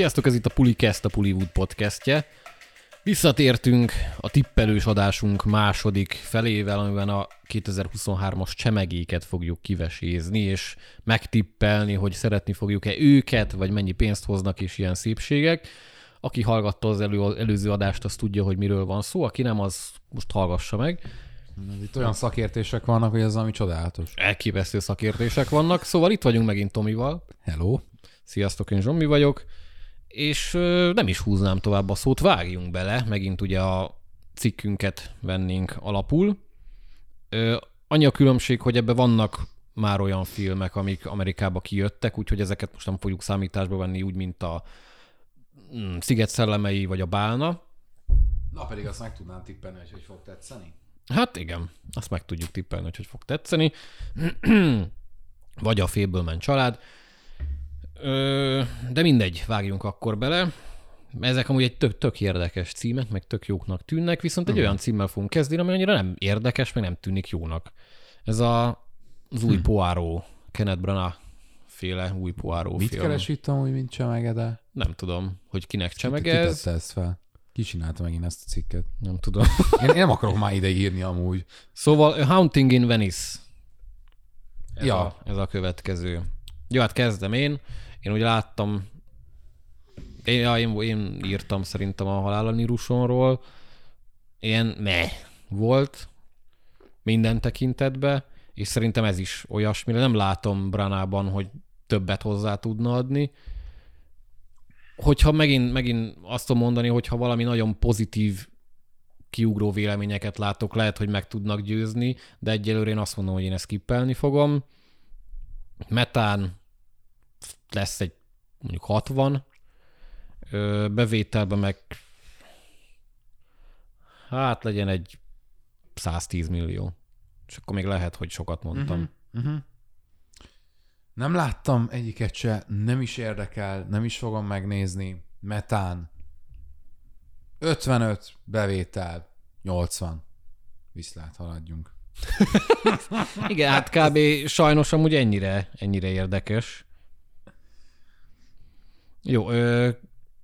Sziasztok, ez itt a Pulicast, a Pullywood podcastje. Visszatértünk a tippelős adásunk második felével, amiben a 2023-as csemegéket fogjuk kivesézni, és megtippelni, hogy szeretni fogjuk-e őket, vagy mennyi pénzt hoznak, és ilyen szépségek. Aki hallgatta az elő, előző adást, az tudja, hogy miről van szó, aki nem, az most hallgassa meg. Itt olyan szakértések vannak, hogy ez ami csodálatos. Elképesztő szakértések vannak, szóval itt vagyunk megint Tomival. Hello. Sziasztok, én Zsombi vagyok, és nem is húznám tovább a szót, vágjunk bele, megint ugye a cikkünket vennénk alapul. Annyi a különbség, hogy ebbe vannak már olyan filmek, amik Amerikába kijöttek, úgyhogy ezeket most nem fogjuk számításba venni úgy, mint a mm, Sziget szellemei vagy a Bálna. Na pedig azt meg tudnám tippelni, hogy hogy fog tetszeni. Hát igen, azt meg tudjuk tippelni, hogy hogy fog tetszeni. Vagy a Fableman család. Ö, de mindegy, vágjunk akkor bele. Ezek amúgy egy tök, tök érdekes címek, meg tök jóknak tűnnek, viszont egy olyan címmel fogunk kezdeni, ami annyira nem érdekes, meg nem tűnik jónak. Ez a, az új hm. Poirot, Kenneth Branagh féle új Poirot Mit film. keres itt amúgy, mint csemegede? Nem tudom, hogy kinek Ki csemegez. tette ezt fel? Ki csinálta megint ezt a cikket? Nem tudom. Én, én nem akarok már ide írni amúgy. Szóval A Haunting in Venice. Ez, Ja. a, ez a következő. Jó, hát kezdem én. Én úgy láttam, én, ja, én, én írtam szerintem a Halál Nírusonról. Ilyen meh volt minden tekintetbe, és szerintem ez is olyasmire. Nem látom Branában, hogy többet hozzá tudna adni. Hogyha megint, megint azt tudom mondani, hogyha valami nagyon pozitív kiugró véleményeket látok, lehet, hogy meg tudnak győzni, de egyelőre én azt mondom, hogy én ezt skippelni fogom. Metán lesz egy mondjuk 60, Ö, bevételben meg hát legyen egy 110 millió. És akkor még lehet, hogy sokat mondtam. Uh-huh. Nem láttam egyiket se, nem is érdekel, nem is fogom megnézni. Metán. 55 bevétel, 80. Viszlát haladjunk. Igen, hát kb. sajnos amúgy ennyire, ennyire érdekes. Jó, ö,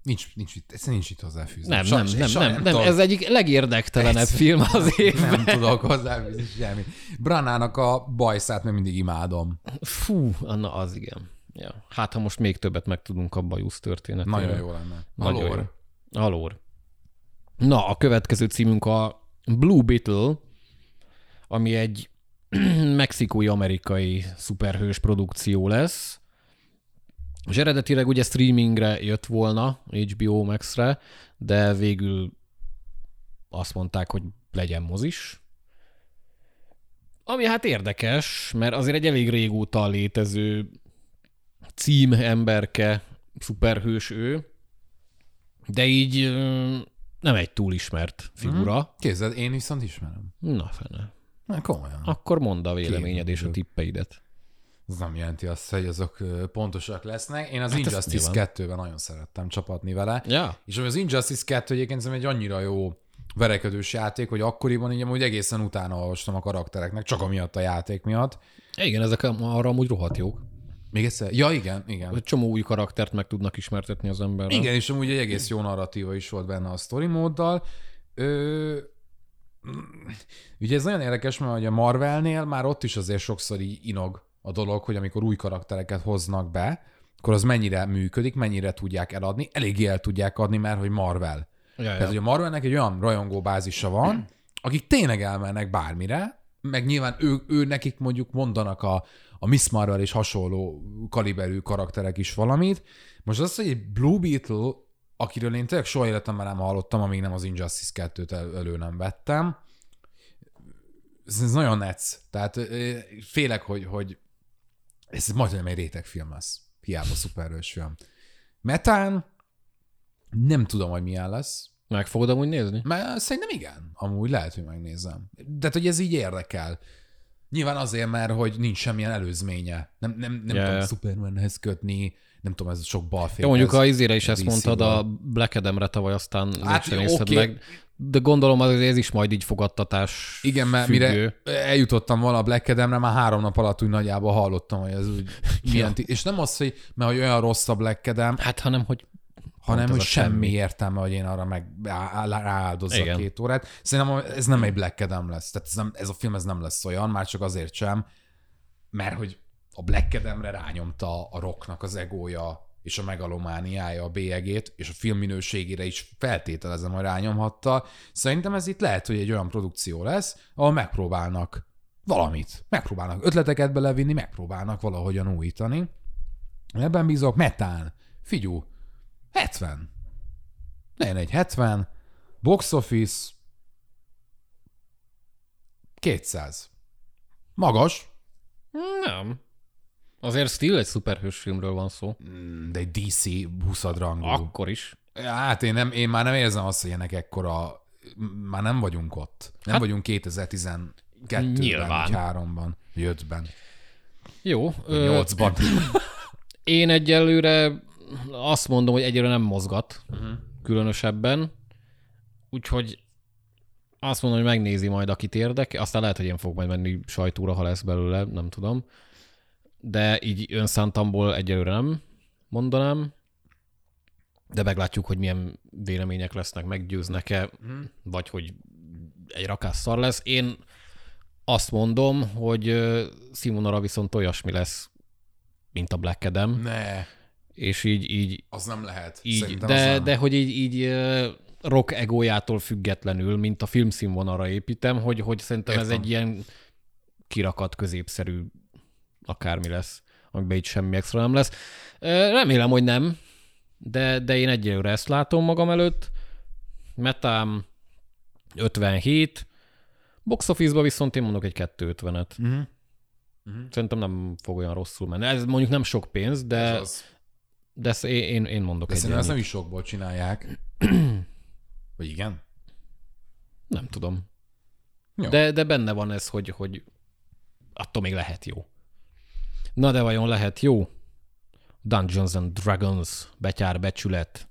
Nincs, nincs, itt, egyszerűen nincs itt hozzáfűzni. nem, nem, Sajnos- nem, sajnos nem, nem, ez egyik legérdektelenebb Egyszer- film az évben. Nem tudok hozzáfűzni semmi. Branának a bajszát még mindig imádom. Fú, na az igen. Ja. Hát, ha most még többet megtudunk a bajusz történetéről. Nagyon jó lenne. Nagyon Alor. jó. Alor. Na, a következő címünk a Blue Beetle, ami egy mexikói-amerikai szuperhős produkció lesz. És eredetileg ugye streamingre jött volna, HBO Max-re, de végül azt mondták, hogy legyen mozis. Ami hát érdekes, mert azért egy elég régóta létező cím emberke, szuperhős ő, de így nem egy túl ismert figura. Képzeld, én viszont ismerem. Na fene. Na, komolyan. Akkor mondd a véleményed Két és a tippeidet. Ez nem jelenti azt, hogy azok pontosak lesznek. Én az Hát Injustice 2-ben nagyon szerettem csapatni vele. Ja, És az Injustice 2 egyébként szerintem egy annyira jó verekedős játék, hogy akkoriban így amúgy egészen utána olvastam a karaktereknek, csak amiatt a játék miatt. igen, ezek arra amúgy rohadt jók. Még egyszer? Ja, igen, igen. Egy csomó új karaktert meg tudnak ismertetni az emberre. Igen, és amúgy egy egész jó narratíva is volt benne a story móddal. Ö... Ugye ez nagyon érdekes, mert a Marvelnél már ott is azért sokszor így inog a dolog, hogy amikor új karaktereket hoznak be, akkor az mennyire működik, mennyire tudják eladni. Eléggé el tudják adni, mert hogy Marvel. Ja, Tehát, ja. hogy a Marvelnek egy olyan rajongó bázisa van, akik tényleg elmennek bármire, meg nyilván ő, ő nekik mondjuk mondanak a, a Miss Marvel és hasonló kaliberű karakterek is valamit. Most az, hogy egy Blue Beetle, akiről én tényleg soha életemben nem hallottam, amíg nem az Injustice 2-t el, elő nem vettem, ez, ez nagyon netsz. Tehát félek, hogy, hogy ez majdnem egy rétegfilm lesz. Hiába szuperhős film. Metán, nem tudom, hogy milyen lesz. Meg fogod amúgy nézni? Mert szerintem igen. Amúgy lehet, hogy megnézem. De hogy ez így érdekel. Nyilván azért, mert hogy nincs semmilyen előzménye. Nem, nem, nem Ja, tudom. Supermanhez kötni, nem tudom, ez sok balfék. Jó, mondjuk ez a izére is ezt mondtad, a Black Adamre tavaly aztán hát, nézted oké. meg. De gondolom az ez is majd így fogadtatás Igen, mert függő. mire eljutottam volna a Black Adamre, már három nap alatt úgy nagyjából hallottam, hogy ez úgy milyen... Ti- és nem az, hogy, mert hogy olyan rossz a Black Adam, Hát, hanem, hogy hanem hogy semmi, semmi. értelme, hogy én arra meg Igen. két órát. Szerintem ez nem egy Black Adam lesz. Tehát ez, nem, ez a film ez nem lesz olyan, már csak azért sem, mert hogy a Black Adamre rányomta a rocknak az egója és a megalomániája a bélyegét, és a film minőségére is feltételezem, hogy rányomhatta. Szerintem ez itt lehet, hogy egy olyan produkció lesz, ahol megpróbálnak valamit. Megpróbálnak ötleteket belevinni, megpróbálnak valahogyan újítani. Ebben bízok, metán. Figyú, 70. Ne egy 70. Box office 200. Magas, Nem. Azért still egy szuperhős filmről van szó. mm, de egy DC 20 rangú. Akkor is. Hát én, nem, én már nem érzem azt, hogy ennek ekkora, már nem vagyunk ott. Nem hát, vagyunk 2012-ben, Nyilván. vagy 3-ban, 5-ben, Jó. Ö, 8-ban. én egyelőre azt mondom, hogy egyelőre nem mozgat uh-huh. különösebben. Úgyhogy azt mondom, hogy megnézi majd, akit érdekel. Aztán lehet, hogy én fogok majd menni sajtóra, ha lesz belőle, nem tudom. De így önszántamból egyelőre nem mondanám. De meglátjuk, hogy milyen vélemények lesznek, meggyőznek-e, mm. vagy hogy egy rakás szar lesz. Én azt mondom, hogy ö, színvonalra viszont olyasmi lesz, mint a Black Adam, ne, és így, így, az nem lehet. így Szerintem de, nem. de hogy így, így rock egójától függetlenül, mint a filmszínvonalra építem, hogy, hogy szerintem ez Értem. egy ilyen kirakat középszerű akármi lesz, amiben itt semmi extra nem lesz. Remélem, hogy nem, de, de én egyelőre ezt látom magam előtt. Metám 57, box office-ba viszont én mondok egy 250-et. Mhm. Szerintem nem fog olyan rosszul menni. Ez mondjuk nem sok pénz, de, Ez az. de ezt én, én, én mondok De egy szerintem ezt nem is sokból csinálják. Vagy igen? Nem tudom. Jó. De, de benne van ez, hogy, hogy attól még lehet jó. Na de vajon lehet jó? Dungeons and Dragons, betyár becsület.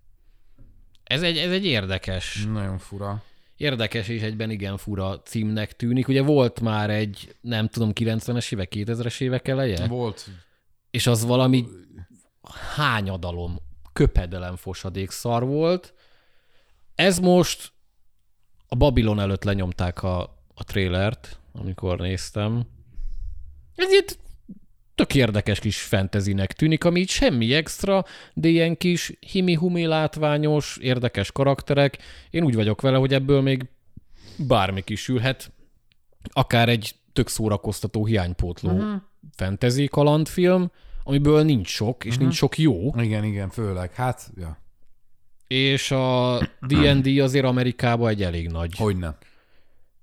Ez egy, ez egy érdekes, Nagyon fura. érdekes és egyben igen fura címnek tűnik. Ugye volt már egy, nem tudom, 90-es évek, 2000-es évek eleje? Volt. és az valami hányadalom, köpedelem fosadék szar volt. Ez most a Babylon előtt lenyomták a, a trélert, amikor néztem. Ez itt tök érdekes kis fantasynek tűnik, ami így semmi extra, de ilyen kis himi-humi látványos, érdekes karakterek. Én úgy vagyok vele, hogy ebből még bármi kisülhet. Akár egy tök szórakoztató hiánypótló uh-huh. fantasy kalandfilm, amiből nincs sok, és uh-huh. nincs sok jó, Igen, igen, főleg. Hát, ja. és a D&D azért Amerikában egy elég nagy. Hogyne.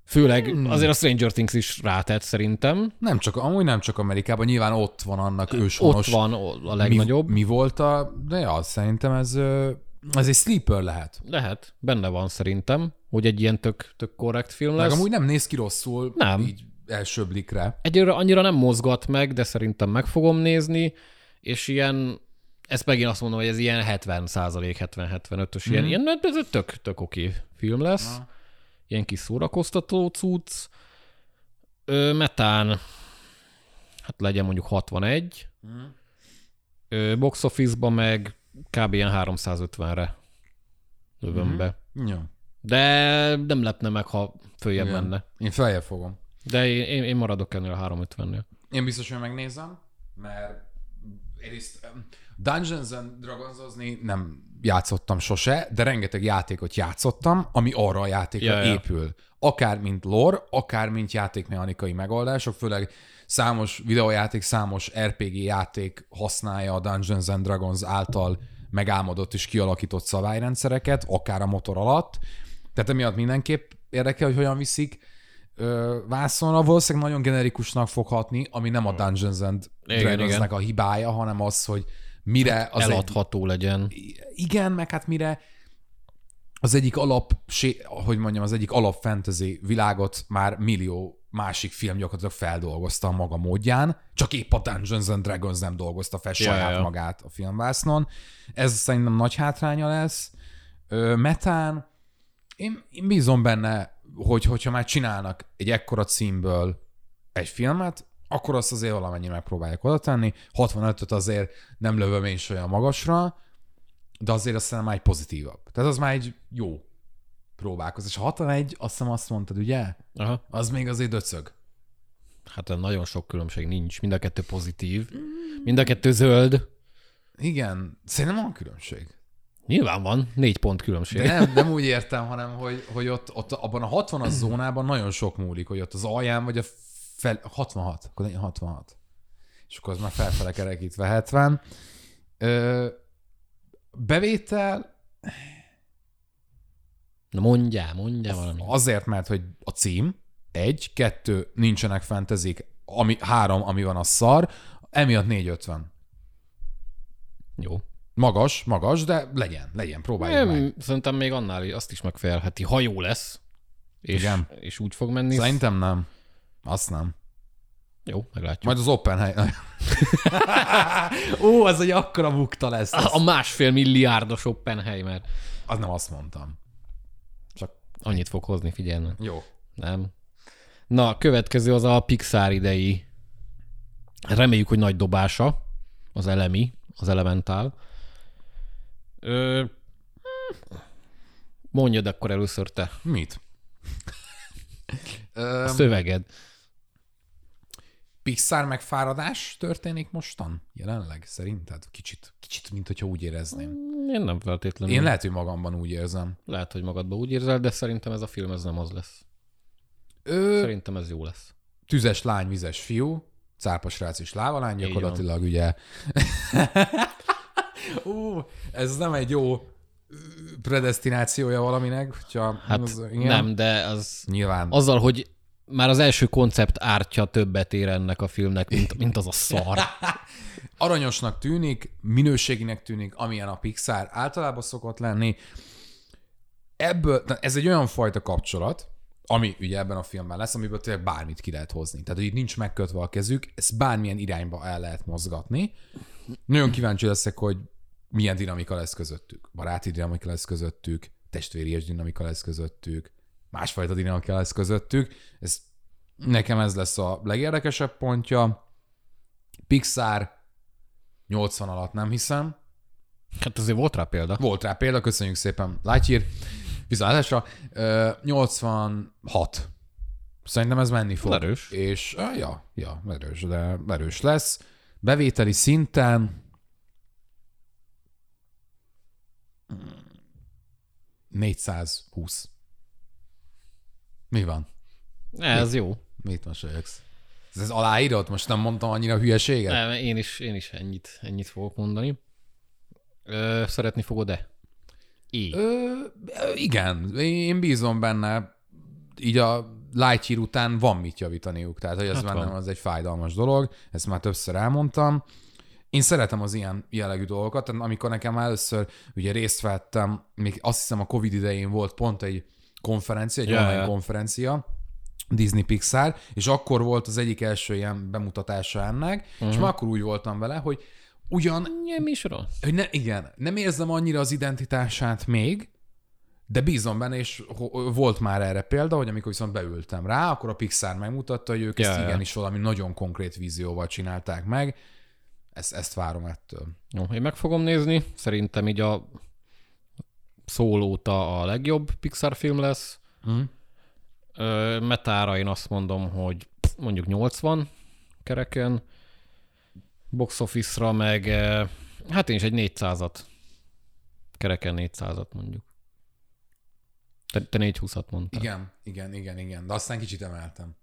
Főleg azért a Stranger Things is rátett szerintem. Nem csak, amúgy nem csak Amerikában, nyilván ott van annak Ott őshonos. van a legnagyobb. Mi, mi volt a... De ja, szerintem ez, ez egy sleeper lehet. Lehet, benne van szerintem, hogy egy ilyen tök, tök korrekt film Meg lesz. amúgy nem néz ki rosszul. Nem. Így első blikre. Egyelőre annyira nem mozgat meg, de szerintem meg fogom nézni, és ilyen, ezt megint azt mondom, hogy ez ilyen 70 70-75-ös, ilyen, ilyen ez egy tök, tök oké film lesz. Ilyen kis szórakoztató cucc. Ö, metán, hát legyen mondjuk 61. Ö, box office-ba meg kb. ilyen 350-re lövöm be. Jó. De nem lepne meg, ha följebb Igen. menne. Én feljebb fogom. De én, én, maradok ennél a 350-nél. Én biztos, hogy megnézem, mert egyrészt Dungeons and Dragonsozni nem játszottam sose, de rengeteg játékot játszottam, ami arra a játékra Ja, ja. épül. Akár mint lore, akár mint játékmechanikai megoldások, főleg számos videójáték, számos RPG játék használja a Dungeons and Dragons által megálmodott és kialakított szabályrendszereket, akár a motor alatt. Tehát emiatt mindenképp érdekel, hogy hogyan viszik ö, vászonra. Valószínűleg nagyon generikusnak fog hatni, ami nem a Dungeons and Dragonsnek a hibája, hanem az, hogy mire az egy, Eladható legyen. igen, meg hát mire az egyik alap, hogy mondjam, az egyik alap fantasy világot már millió másik film gyakorlatilag feldolgozta a maga módján, csak épp a Dungeons and Dragons nem dolgozta fel Ja, saját ja. magát a filmvásznon. Ez szerintem nagy hátránya lesz. Ö, Metán, én, én bízom benne, hogy hogyha már csinálnak egy ekkora címből egy filmet, akkor azt azért valamennyire megpróbálják oda tenni. 65-öt azért nem lövöm én is olyan magasra, de azért azt hiszem már egy pozitívabb. Tehát az már egy jó próbálkozás. És a 61, azt hiszem azt mondtad, ugye? Aha. Az még azért döcög. Hát nagyon sok különbség nincs. Mind a kettő pozitív. Mind a kettő zöld. Igen, szerintem van különbség. Nyilván van. Négy pont különbség. De nem, nem úgy értem, hanem hogy, hogy ott, ott abban a 60-as zónában nagyon sok múlik, hogy ott az alján vagy a fel, 66, akkor legyen 66. És akkor az már felfele kerekítve 70. Ö, bevétel Na mondjál, mondjál valami. azért, mert hogy a cím, egy, kettő, nincsenek fentezik, ami, három, ami van a szar, emiatt 450. Jó. Magas, magas, de legyen, legyen, próbáljuk meg. Nem, szerintem még annál azt is megfejlheti, ha jó lesz. És, Igen. és úgy fog menni. Szerintem nem. Azt nem. Jó, meglátjuk. Majd az Oppenheimer. Ó, az egy akkora bukta lesz. A, a másfél milliárdos Oppenheimer. Az nem azt mondtam. Csak Annyit fog hozni, figyelni. jó. Nem. Na, a következő az a Pixar idei. Reméljük, hogy nagy dobása. Az elemi, az elementál. Ö, mondjad akkor először te Mit? A szöveged. Pixar megfáradás történik mostan? Jelenleg szerinted? Kicsit, kicsit, mint hogyha úgy érezném. Én nem feltétlenül. Én lehet, hogy magamban úgy érzem. Lehet, hogy magadban úgy érzel, de szerintem ez a film ez nem az lesz. Ö, Szerintem ez jó lesz. tüzes lány, vizes fiú, cápa srác és lávalány, gyakorlatilag ugye. Ú, ez nem egy jó predestinációja valaminek, hogyha Hát az, nem, de az Nyilván. azzal, hogy már az első koncept ártja többet ér ennek a filmnek, mint, mint az a szar. aranyosnak tűnik, minőséginek tűnik, amilyen a Pixar általában szokott lenni. Ebből, ez egy olyan fajta kapcsolat, ami ugye ebben a filmben lesz, amiből tényleg bármit ki lehet hozni. Tehát, hogy itt nincs megkötve a kezük, ezt bármilyen irányba el lehet mozgatni. Nagyon kíváncsi leszek, hogy milyen dinamika lesz közöttük. Baráti dinamika lesz közöttük, testvéries dinamika lesz közöttük, másfajta dinamika lesz közöttük. Ez, nekem ez lesz a legérdekesebb pontja. Pixar 80 alatt nem hiszem. Hát azért volt rá példa. Volt rá példa, köszönjük szépen, Lightyear. Viszontlátásra. Ö, 86. Szerintem ez menni fog. Erős. És, ja, ja, erős, de erős lesz. Bevételi szinten mm, 420. Mi van? Ez jó. Mit mosolyogsz? Ez, ez aláírott? Most nem mondtam annyira hülyeséget? Nem, én is, én is ennyit, ennyit fogok mondani. Ö, szeretni fogod-e? É. Ö, igen, én bízom benne, így a Lightyear után van mit javítaniuk, tehát hogy ez Hát bennem van. az egy fájdalmas dolog, ezt már többször elmondtam. Én szeretem az ilyen jellegű dolgokat, amikor nekem először ugye részt vettem, még azt hiszem a Covid idején volt pont egy konferencia, egy Ja, online konferencia, Disney Pixar, és akkor volt az egyik első ilyen bemutatása ennek, uh-huh. és már akkor úgy voltam vele, hogy ugyan Nem is rossz. hogy ne, igen, nem érzem annyira az identitását még, de bízom benne, és volt már erre példa, hogy amikor viszont beültem rá, akkor a Pixar megmutatta, hogy ők Ja, ezt ja. igenis valami nagyon konkrét vízióval csinálták meg. Ezt, ezt várom ettől. Jó, én meg fogom nézni. Szerintem így a szólóta a legjobb Pixar film lesz. Mm. Ö, metára én azt mondom, hogy mondjuk 80 kereken. Box office-ra meg, hát én is egy 400-at. Kereken 400-at mondjuk. Te, te 420-at mondtál. Igen, igen, igen, igen. De aztán kicsit emeltem.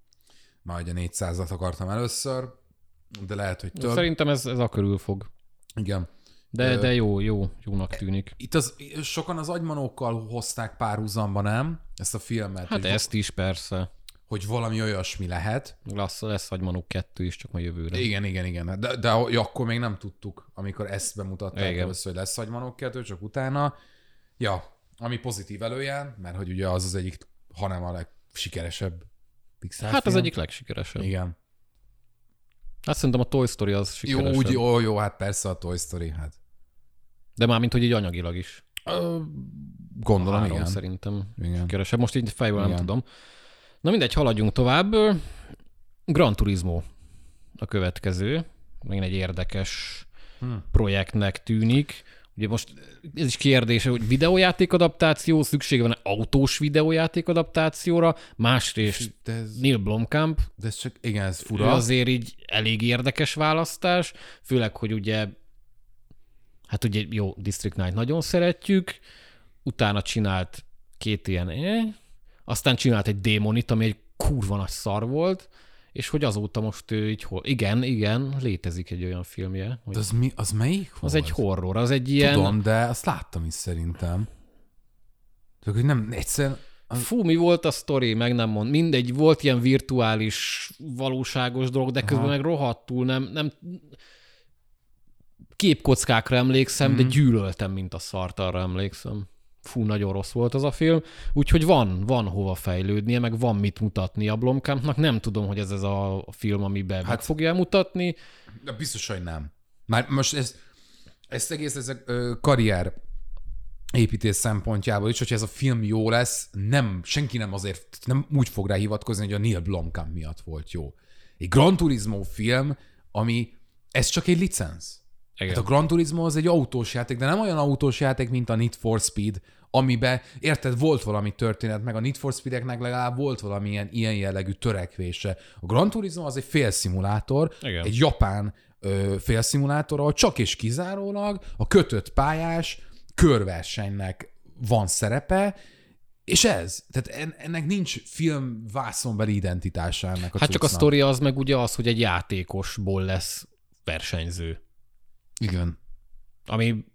Már ugye 400-at akartam először, de lehet, hogy több. Szerintem ez, ez a körül fog. Igen. De, de jó, jó, jónak tűnik. Itt az, sokan az agymanókkal hozták párhuzamba, nem? Ezt a filmet, Hát ezt is persze. hogy valami olyasmi lehet. Lesz, lesz Agymanuk 2 is, csak ma jövőre. Igen, igen, igen. De, de ja, akkor még nem tudtuk, amikor ezt bemutatták Igen. először, hogy lesz agymanok kettő, csak utána. Ja, ami pozitív előjel, mert hogy ugye az az egyik, hanem a legsikeresebb Pixar Hát az film. egyik legsikeresebb. Igen. Hát szerintem a Toy Story az Jó, sikeresebb. úgy, jó, jó, hát persze a Toy Story, hát. De már mint hogy így anyagilag is. Ö, gondolom, Három igen. szerintem Igen. sikeresebb. Most így fejből nem Igen. tudom. Na mindegy, haladjunk tovább. Gran Turismo a következő. Még egy érdekes Hm. projektnek tűnik. Ugye most ez is kérdése, hogy videójáték adaptáció, szüksége van autós videójáték adaptációra, másrészt De ez, Neil Blomkamp, de ez csak, igen, ez ő fura. azért így elég érdekes választás, főleg, hogy ugye hát ugye jó, District 9 nagyon szeretjük, utána csinált két ilyen, eh, aztán csinált egy démonit, ami egy kurva nagy szar volt, és hogy azóta most ő így hol... Igen, igen, létezik egy olyan filmje. Hogy De az, mi, az melyik az volt? egy horror, az egy ilyen... Tudom, de azt láttam is szerintem. Csak hogy nem, egyszerűen... Fú, mi volt a sztori, meg nem mond. Mindegy, volt ilyen virtuális, valóságos dolog, de közben Aha. meg rohadtul nem, nem képkockákra emlékszem, Mhm. de gyűlöltem, mint a szart, arra emlékszem. Fú, nagyon rossz volt az a film. Úgyhogy van, van hova fejlődnie, meg van mit mutatni a Blomkampnak. Nem tudom, hogy ez ez a film, amiben hát, meg fogja mutatni. De biztos, hogy nem. Már most ez, ez egész ez a karrier építés szempontjából is, hogyha ez a film jó lesz, nem, senki nem azért, nem úgy fog rá hivatkozni, hogy a Neil Blomkamp miatt volt jó. Egy Gran Turismo film, ami, ez csak egy licensz. Igen. Hát a Gran Turismo az egy autós játék, de nem olyan autós játék, mint a Need for Speed, amiben, érted, volt valami történet, meg a Need for Speedeknek legalább volt valamilyen ilyen jellegű törekvése. A Gran Turismo az egy félszimulátor, Igen. egy japán ö, félszimulátor, ahol csak és kizárólag a kötött pályás körversenynek van szerepe, és ez. Tehát en- ennek nincs film vászonbeli identitása ennek a Hát csak a cuccnak. sztori az meg ugye az, hogy egy játékosból lesz versenyző. Igen. Ami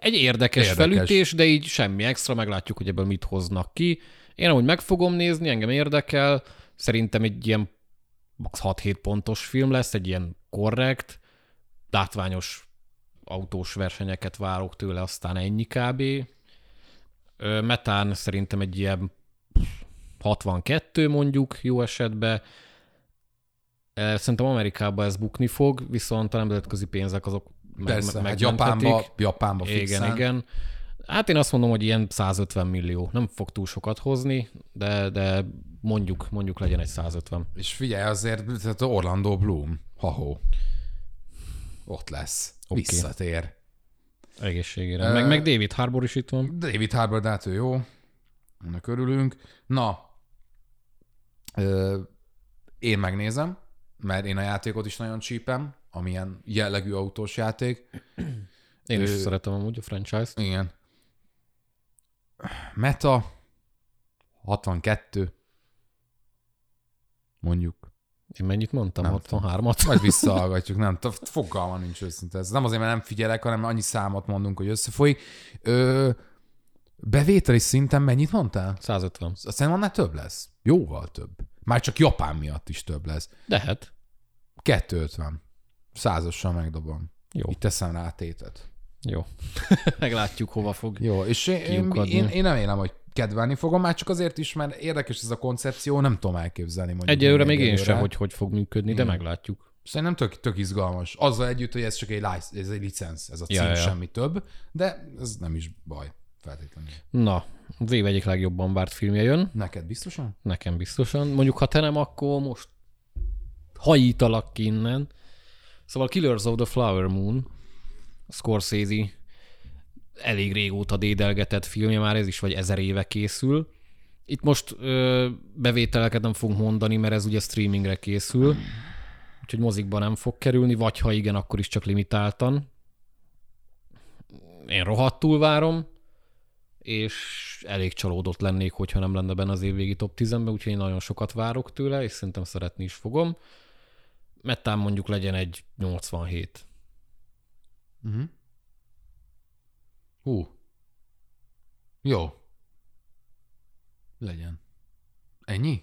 Egy érdekes, Érdekes. felütés, de így semmi extra, meglátjuk, hogy ebből mit hoznak ki. Én amúgy meg fogom nézni, engem érdekel. Szerintem egy ilyen max. 6-7 pontos film lesz, egy ilyen korrekt, látványos autós versenyeket várok tőle, aztán ennyi kb. Metán szerintem egy ilyen 62 mondjuk jó esetben. Szerintem Amerikában ez bukni fog, viszont a nemzetközi pénzek azok Persze, meg, hát. Japánba, Japánba Igen, fixen. igen. Hát én azt mondom, hogy ilyen 150 millió. Nem fog túl sokat hozni, de, de mondjuk, mondjuk legyen egy 150. És figyelj, azért tehát Orlando Bloom, ha-ho, ott lesz. Oké. Visszatér. Egészségére. Ö- Meg, meg David Harbour is itt van. David Harbour, de hát ő jó. Ennek örülünk. Na, ö, én megnézem, mert én a játékot is nagyon csípem, amilyen jellegű autós játék. Én is Ö- szeretem amúgy a franchise-t. Igen. Meta 62. Mondjuk. Én mennyit mondtam? Nem 63-at? Majd visszahallgatjuk, nem, fogalma nincs őszinte. Ez nem azért, mert nem figyelek, hanem annyi számot mondunk, hogy összefolyik. Ö, bevételi szinten mennyit mondtál? 150. Aztán annál több lesz. Jóval több. Már csak Japán miatt is több lesz. Lehet. 250. Százossal megdobom. Jó. Itt teszem rá a tétet. Jó. Meglátjuk, hova fog. Jó, és én, én, én, remélem, hogy kedvelni fogom, már csak azért is, mert érdekes ez a koncepció, nem tudom elképzelni. Egyelőre még én sem, hogy hogy fog működni, de Igen. meglátjuk. Szerintem tök, tök izgalmas. Azzal együtt, hogy ez csak egy, lic- ez egy licensz, ez a cím, Ja, ja, ja. semmi több, de ez nem is baj, feltétlenül. Na, az év egyik legjobban várt filmje jön. Neked biztosan? Nekem biztosan. Mondjuk, ha te nem, akkor most hajítalak ki innen. Szóval Killers of the Flower Moon, Scorsese elég régóta dédelgetett filmje, már ez is vagy ezer éve készül. Itt most ö, bevételeket nem fogunk mondani, mert ez ugye streamingre készül, úgyhogy mozikba nem fog kerülni, vagy ha igen, akkor is csak limitáltan. Én rohadtul várom, és elég csalódott lennék, hogyha nem lenne benne az évvégi top 10-ben, úgyhogy én nagyon sokat várok tőle, és szerintem szeretni is fogom. Mettán mondjuk legyen egy 87. Uh-huh. Hú. Jó. Legyen. Ennyi?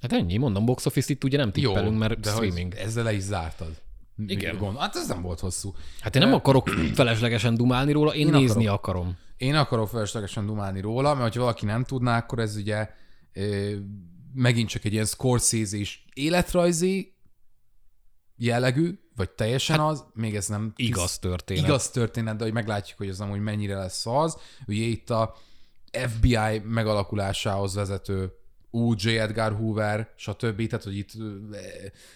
Hát ennyi, mondom, box office itt ugye nem tippelünk, mert de streaming. Ezzel le is zártad. Igen. Gond. Hát ez nem volt hosszú. Hát én nem akarok feleslegesen dumálni róla, én, Én nézni akarom. Én akarok feleslegesen dumálni róla, mert ha valaki nem tudná, akkor ez ugye ö, megint csak egy ilyen Scorsese is életrajzi jellegű, vagy teljesen hát, az, még ez nem Igaz történet. igaz történet, de hogy meglátjuk, hogy az amúgy mennyire lesz az. Ugye itt a FBI megalakulásához vezető ú, J. Edgar Hoover, stb. Tehát, hogy itt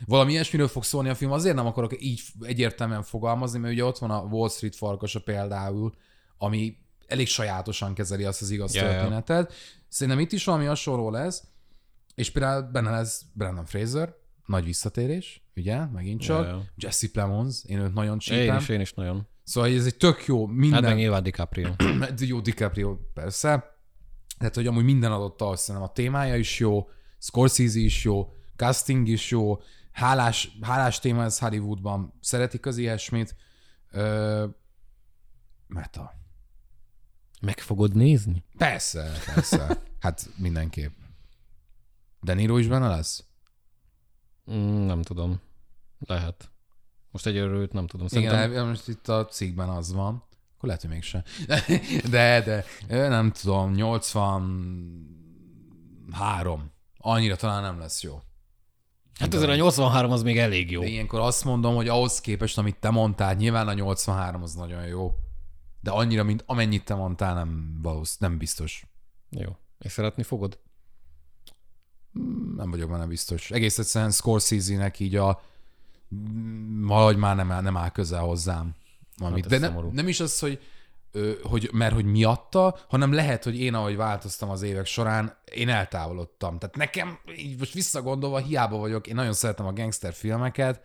valami ilyesmiről fog szólni a film. Azért nem akarok így egyértelműen fogalmazni, mert ugye ott van a Wall Street farkasa például, ami elég sajátosan kezeli azt az igaz ja. történetet. Szerintem itt is valami hasonló lesz, és például benne lesz Brandon Fraser, nagy visszatérés, ugye, megint csak. Ja, ja. Jesse Plemons, én őt nagyon Én csípem. is, én is nagyon. Szóval ez egy tök jó, Hát minden... meg nyilván DiCaprio. jó DiCaprio, persze. Tehát, hogy amúgy minden adott ahhoz szerintem a témája is jó, Scorsese is jó, casting is jó, hálás, hálás téma ez Hollywoodban, szeretik az ilyesmit. Ö, meta. Meg fogod nézni? Persze, persze. Hát mindenképp. De Niro is benne lesz? Mm, nem tudom. Lehet. Most egy őt nem tudom. Szerintem Igen, most itt a cikkben az van. Akkor lehet, hogy mégsem. De, de, nem tudom, 83. Annyira talán nem lesz jó. Hát azért a 83 az még elég jó. De ilyenkor azt mondom, hogy ahhoz képest, amit te mondtál, nyilván a 83 az nagyon jó. De annyira, mint amennyit te mondtál, nem valósz, nem biztos. Jó. És szeretni fogod? Nem vagyok benne biztos. Egész egyszerűen Scorsese-nek így a mm, valahogy már nem, áll- nem áll közel hozzám. Amit. ez De nem, szomorú. nem is az, hogy, hogy mert hogy miatta, hanem lehet, hogy én, ahogy változtam az évek során, én eltávolodtam. Tehát nekem, így most visszagondolva, hiába vagyok, én nagyon szeretem a gangster filmeket,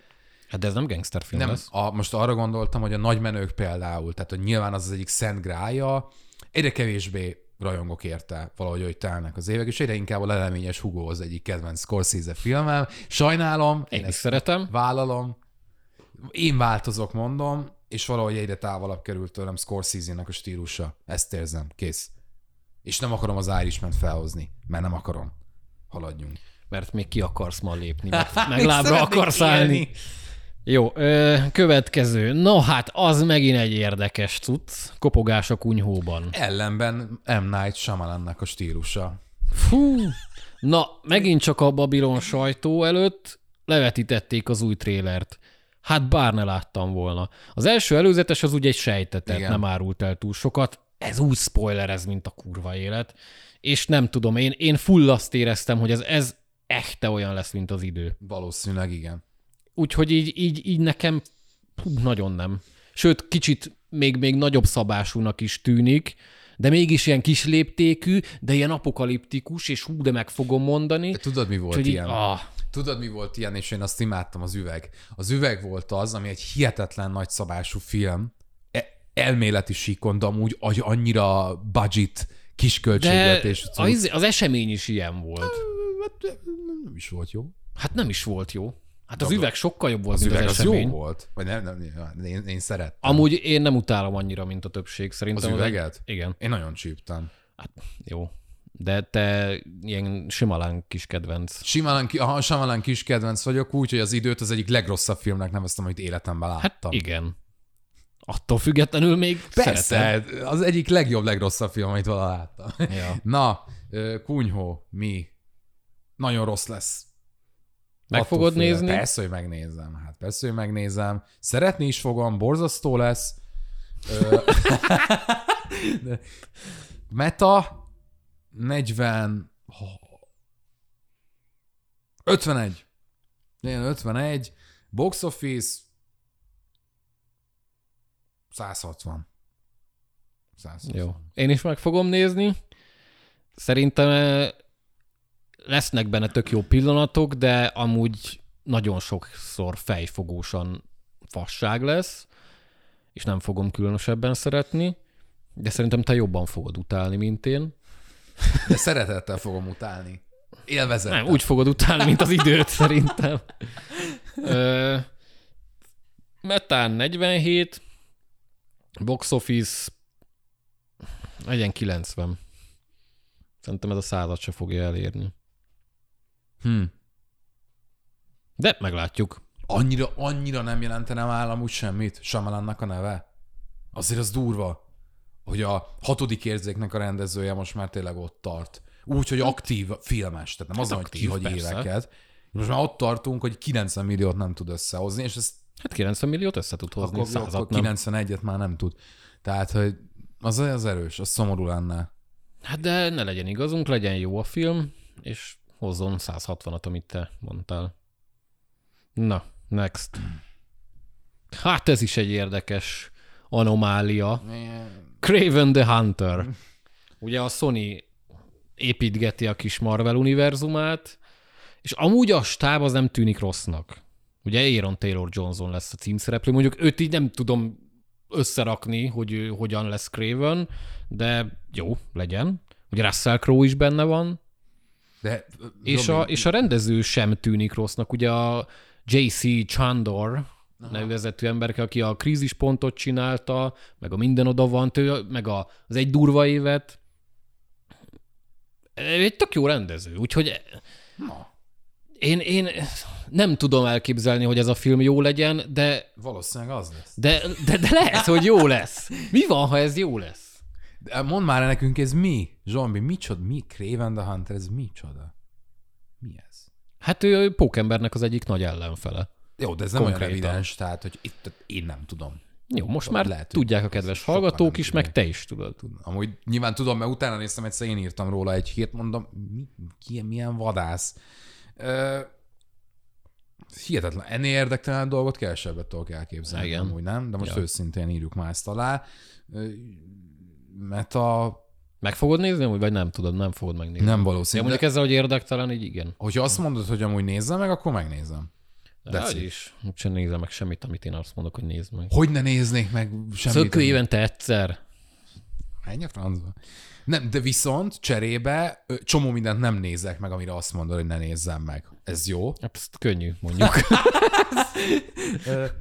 Hát de ez nem gangsterfilm Nem, lesz. a, most arra gondoltam, hogy a nagymenők például, tehát hogy nyilván az az egyik szent grálja, egyre kevésbé rajongok érte valahogy, hogy telnek az évek, és egyre inkább a leleményes Hugo az egyik kedvenc Scorsese filmem. Sajnálom, én Én is ezt szeretem. vállalom, én változok, mondom, és valahogy egyre távolabb került tőlem Scorsese-nek a stílusa. Ezt érzem, kész. És nem akarom az irishman felhozni, mert nem akarom. Haladjunk. Mert még ki akarsz ma lépni, Még meg lábra akarsz élni. állni. Jó, ö, következő. Na hát, az megint egy érdekes cucc. Kopogás a kunyhóban. Ellenben M. Night Shyamalannak a stílusa. Fú. Na, megint csak a Babylon sajtó előtt levetítették az új trélert. Hát bár ne láttam volna. Az első előzetes az ugye egy sejtetet, Igen. nem árult el túl sokat. Ez úgy spoiler, ez mint a kurva élet. És nem tudom, én, én full azt éreztem, hogy ez, ez echte olyan lesz, mint az idő. Valószínűleg igen. Úgyhogy így, így, így nekem hú, nagyon nem. Sőt, kicsit még, még nagyobb szabásúnak is tűnik, de mégis ilyen kis léptékű, de ilyen apokaliptikus, és hú, de meg fogom mondani. De tudod, mi volt Úgyhogy így, ilyen? ah, Tudod, mi volt ilyen, és én azt imádtam, az üveg. Az üveg volt az, ami egy hihetetlen nagy szabású film, e- elméleti síkon, de amúgy annyira budget, kis de költségvetés. az, az esemény is ilyen volt. Hát, nem is volt jó. Hát nem is volt jó. Hát az üveg sokkal jobb volt, Az mint üveg az az esemény. jó volt. Vagy nem, nem, nem én, én szerettem. Amúgy én nem utálom annyira, mint a többség. Szerintem Az üveget? Igen. Én nagyon csíptem. Hát jó. De te ilyen simalán kis kedvenc. Ki- aha, Shyamalan kis kedvenc vagyok, úgyhogy az időt az egyik legrosszabb filmnek neveztem, amit életemben láttam. Hát igen. Attól függetlenül még Persze, szeretem. az egyik legjobb, legrosszabb film, amit valaha láttam. Ja. Na, kunyhó, mi? Nagyon rossz lesz. Meg fogod félek. nézni? Persze, hogy megnézem. Hát persze, hogy megnézem. Szeretni is fogom, borzasztó lesz. Meta 40 51. Igen, 51. Box office 160. 160. Jó. Én is meg fogom nézni. Szerintem eh, lesznek benne tök jó pillanatok, de amúgy nagyon sokszor fejfogósan fasság lesz, és nem fogom különösebben szeretni, de szerintem te jobban fogod utálni, mint én. De szeretettel fogom utálni. Élvezettel. Nem, úgy fogod utálni, mint az időt szerintem. Ö, Metán 47, box office legyen 90. Szerintem ez a százat se fogja elérni. Hm. De meglátjuk. Annyira, annyira nem jelentenem állam úgy semmit, Samalannak a neve. Azért az durva, hogy a hatodik érzéknek a rendezője most már tényleg ott tart. Úgy, hogy aktív filmes, tehát nem az, hogy kihagy éveket. Most már ott tartunk, hogy 90 milliót nem tud összehozni, és ezt Hát 90 milliót össze tud hozni, akkor, százat akkor nem. 91-et már nem tud. Tehát, hogy az az erős, az szomorú lenne. Hát de ne legyen igazunk, legyen jó a film, és hozzon 160-at, amit te mondtál. Na, next. Hát ez is egy érdekes. anomália. Craven the Hunter. Ugye a Sony építgeti a kis Marvel univerzumát, és amúgy a stáb az nem tűnik rossznak. Ugye Aaron Taylor Johnson lesz a címszereplő, mondjuk őt így nem tudom összerakni, hogy ő hogyan lesz Craven, de jó, legyen. Ugye Russell Crowe is benne van, De, és a, és a rendező sem tűnik rossznak. Ugye a J.C. Chandor nevezetű ember, aki a krízispontot csinálta, meg a minden oda van, tő, meg a, az egy durva évet. Egy tök jó rendező, úgyhogy én, én nem tudom elképzelni, hogy ez a film jó legyen, de, Valószínűleg az lesz. de, de, de lehet, hogy jó lesz. Mi van, ha ez jó lesz? De mondd már nekünk, ez mi? Zsombi, micsoda? Mi? Craven the Hunter, ez micsoda? Mi ez? Hát ő Pókembernek az egyik nagy ellenfele. Jó, de ez nem olyan Konkrétan. evidens, tehát, hogy itt én nem tudom. Jó, most Lehet, már hogy tudják a kedves hallgatók is, meg te is tudod. Amúgy nyilván tudom, mert utána néztem, egyszer én írtam róla egy hírt, mondom, mi, ki, milyen vadász. Ö, hihetetlen. Ennél érdektelenen dolgot kevesebbet tudok elképzelni. Igen. Amúgy nem, de most ja. őszintén írjuk már ezt alá. Ö, Mert a... Meg fogod nézni, vagy nem tudod, nem fogod megnézni. Nem Ja, valószínű. mondjuk De, ezzel, hogy érdektelen, így igen. hogyha azt mondod, hogy amúgy nézzem meg, akkor megnézem. De it. is. Úgyse nézem meg semmit, amit én azt mondok, hogy nézd meg. Hogy ne néznék meg semmit? Szökő évente egyszer. Menj a francba. Nem, de viszont cserébe csomó mindent nem nézek meg, amire azt mondod, hogy ne nézzem meg. Ez jó. Hát ezt könnyű, mondjuk.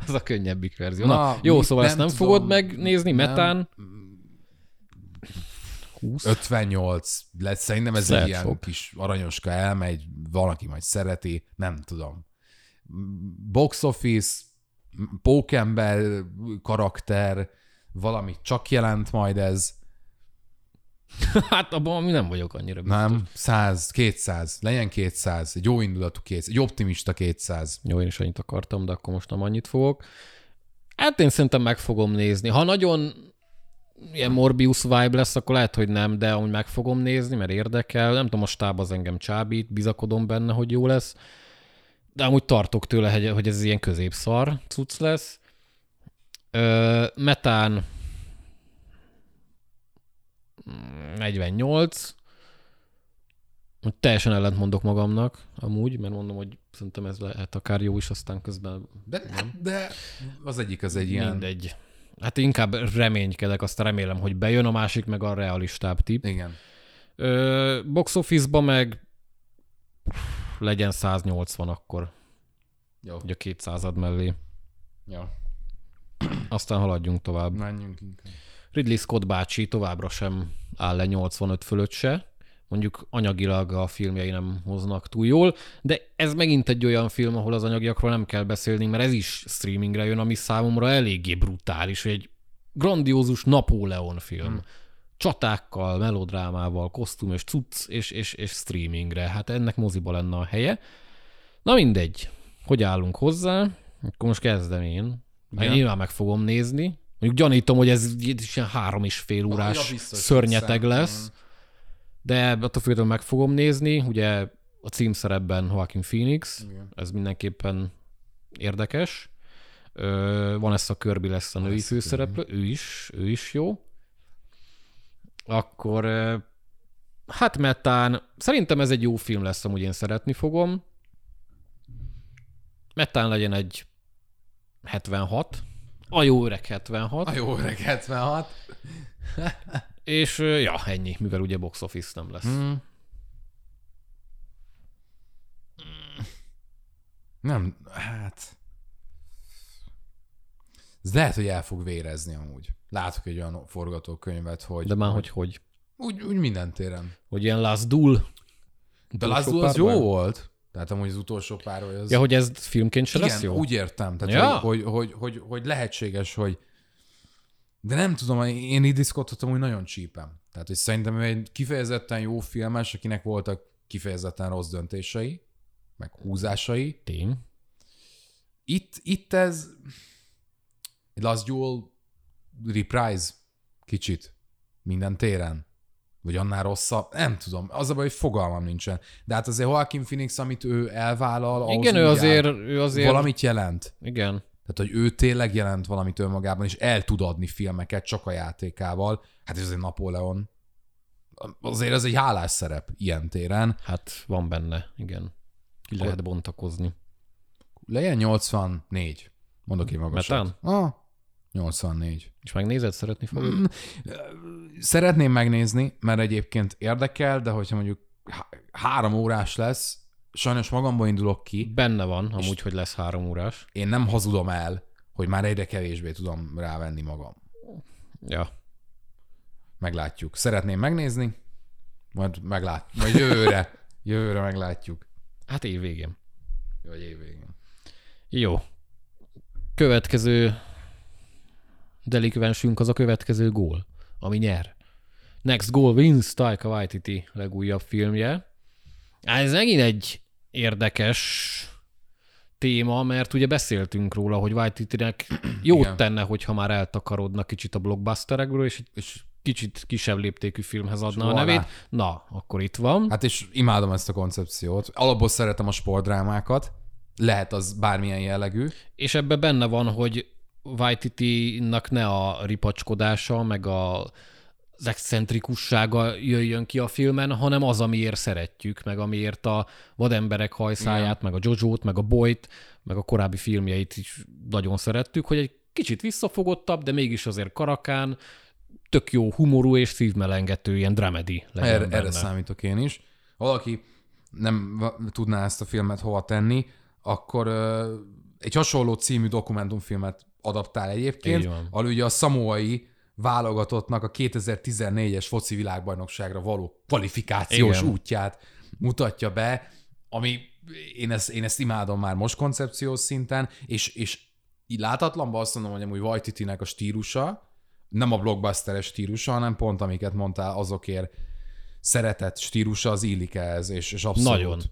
Az a könnyebbik verzió. Na, Na, jó, szóval ezt nem nem tudom. fogod megnézni, Nem. Metán. 20? 58 lesz, szerintem ez Lehet egy ilyen sok. kis aranyoska elmegy, valaki majd szereti, nem tudom. Box office, pókember karakter, valami csak jelent majd ez. Hát abban mi nem vagyok annyira biztos. Nem, 100, 200, legyen 200, egy jó indulatú 200, egy optimista 200. Jó, én is annyit akartam, de akkor most nem annyit fogok. Hát én szerintem meg fogom nézni. Ha nagyon ilyen Morbius vibe lesz, akkor lehet, hogy nem, de amúgy meg fogom nézni, mert érdekel. Nem tudom, a stáb az engem csábít, bizakodom benne, hogy jó lesz. De amúgy tartok tőle, hogy- ez ilyen középszar cucc lesz. Ö, metán mm, 48. Hogy Teljesen ellent mondok magamnak, amúgy, mert mondom, hogy szerintem ez lehet akár jó is, aztán közben De, de az egyik az egy ilyen... mindegy. Hát inkább reménykedek, azt remélem, hogy bejön, a másik meg a realistább tip. Igen. Ö, box office-ba meg legyen 180 akkor, Jó. ugye a 200 mellé. Jó. Aztán haladjunk tovább. Menjünk inkább. Ridley Scott bácsi továbbra sem áll le 85 fölött se. Mondjuk anyagilag a filmjei nem hoznak túl jól, de ez megint egy olyan film, ahol az anyagiakról nem kell beszélni, mert ez is streamingre jön, ami számomra eléggé brutális, hogy egy grandiózus Napóleon film. Hmm. Csatákkal, melodrámával, kosztümös cucc és, és, és streamingre. Hát ennek moziba lenne a helye. Na mindegy. Hogy állunk hozzá? Akkor most kezdem én. Ja. Ja. Nyilván meg fogom nézni. Mondjuk gyanítom, hogy ez ilyen három és fél órás Ja, biztos, szörnyeteg lesz. De attól függetlenül meg fogom nézni. Ugye a címszerepben Joaquin Phoenix, Igen. ez mindenképpen érdekes. Ö, van ezt a Kirby lesz a női Vanessa főszereplő, ő is, ő is jó. Akkor hát Metán, szerintem ez egy jó film lesz, amúgy én szeretni fogom. Metán legyen egy 76, a jó öreg 76, A jó öreg 76. és ja, ennyi, mivel ugye box office nem lesz. Hmm. Nem, hát... Ez lehet, hogy el fog vérezni amúgy. Látok egy olyan forgatókönyvet, hogy... De már hogy hogy? Úgy, úgy minden téren. Hogy ilyen Last Duel? De Last Duel az jó párban? volt. Tehát amúgy az utolsó pár, hogy az... Ja, hogy ez filmként se Igen, lesz jó? úgy értem. Tehát, ja. hogy, hogy, hogy, hogy, hogy, lehetséges, hogy de nem tudom, én Ridley Scottot amúgy nagyon csípem. Tehát, hogy szerintem ő egy kifejezetten jó filmes, akinek voltak kifejezetten rossz döntései, meg húzásai. Tény. Itt, itt ez Last Duel reprise kicsit minden téren. Vagy annál rosszabb. Nem tudom. Az a baj, hogy fogalmam nincsen. De hát azért Joaquin Phoenix, amit ő elvállal, ahhoz Igen, ő azért, ő azért... valamit jelent. Igen. Tehát, hogy ő tényleg jelent valamit önmagában, és el tud adni filmeket csak a játékával. Hát ez egy Napóleon. Azért ez egy hálás szerep ilyen téren. Hát van benne, igen. Ki lehet bontakozni. Legyen 84. Mondok én magasat. Metán? Ah, 84. És megnézed, szeretni fogod? Szeretném megnézni, mert egyébként érdekel, de hogyha mondjuk há- három órás lesz, sajnos magamból indulok ki, Benne van, amúgy, hogy lesz három órás. én nem hazudom el, hogy már egyre kevésbé tudom rávenni magam. Ja. Meglátjuk. Szeretném megnézni, majd meglát, majd jövőre, jövőre meglátjuk. Hát év végén. Vagy év végén. Jó. Következő delikvensünk az a következő gól, ami nyer. Next Goal Wins, Taika Waititi legújabb filmje. Ez megint egy érdekes téma, mert ugye beszéltünk róla, hogy Waititinek jót Igen. tenne, hogyha már eltakarodna kicsit a blockbusterekből, és egy kicsit kisebb léptékű filmhez adna a nevét. Na, akkor itt van. Hát és imádom ezt a koncepciót. Alapból szeretem a sportdrámákat, lehet az bármilyen jellegű. És ebben benne van, hogy Waititi-nak ne a ripacskodása, meg a az excentrikussága jöjjön ki a filmen, hanem az, amiért szeretjük, meg amiért a vademberek hajszáját, meg a Jojo-t, meg a Boyt, meg a korábbi filmjeit is nagyon szerettük, hogy egy kicsit visszafogottabb, de mégis azért karakán, tök jó humorú és szívmelengető ilyen dramedy legyen Erre, benne. erre számítok én is. Valaki nem tudná ezt a filmet hova tenni, akkor egy hasonló című dokumentumfilmet adaptál egyébként, ahol ugye a szamoai válogatottnak a 2014-es foci világbajnokságra való kvalifikációs Igen. útját mutatja be, ami én ezt, én ezt imádom már most koncepciós szinten, és, és így látatlanban azt mondom, hogy amúgy Vajtitinek a stílusa, nem a blockbusteres stílusa, hanem pont amiket mondtál, azokért szeretett stílusa az illik ehhez, és, és abszolút. Nagyon.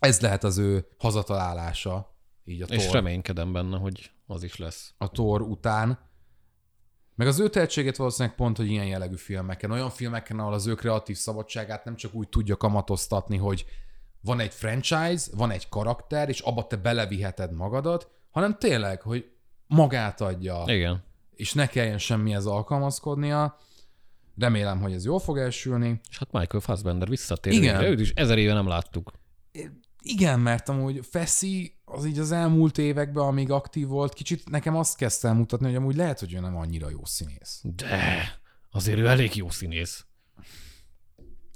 Ez lehet az ő hazatalálása, így a És Thor, reménykedem benne, hogy az is lesz. a Thor után. Meg az ő tehetségét valószínűleg pont, hogy ilyen jellegű filmeken, olyan filmeken, ahol az ő kreatív szabadságát nem csak úgy tudja kamatoztatni, hogy van egy franchise, van egy karakter, és abba te beleviheted magadat, hanem tényleg, hogy magát adja, Igen. és ne kelljen semmihez alkalmazkodnia. Remélem, hogy ez jól fog elsülni. És hát Michael Fassbender visszatér. Igen. Őt is ezer éve nem láttuk. Igen, mert amúgy Fessi az így az elmúlt években, amíg aktív volt, kicsit nekem azt kezdte el mutatni, hogy amúgy lehet, hogy ő nem annyira jó színész. De azért ő elég jó színész.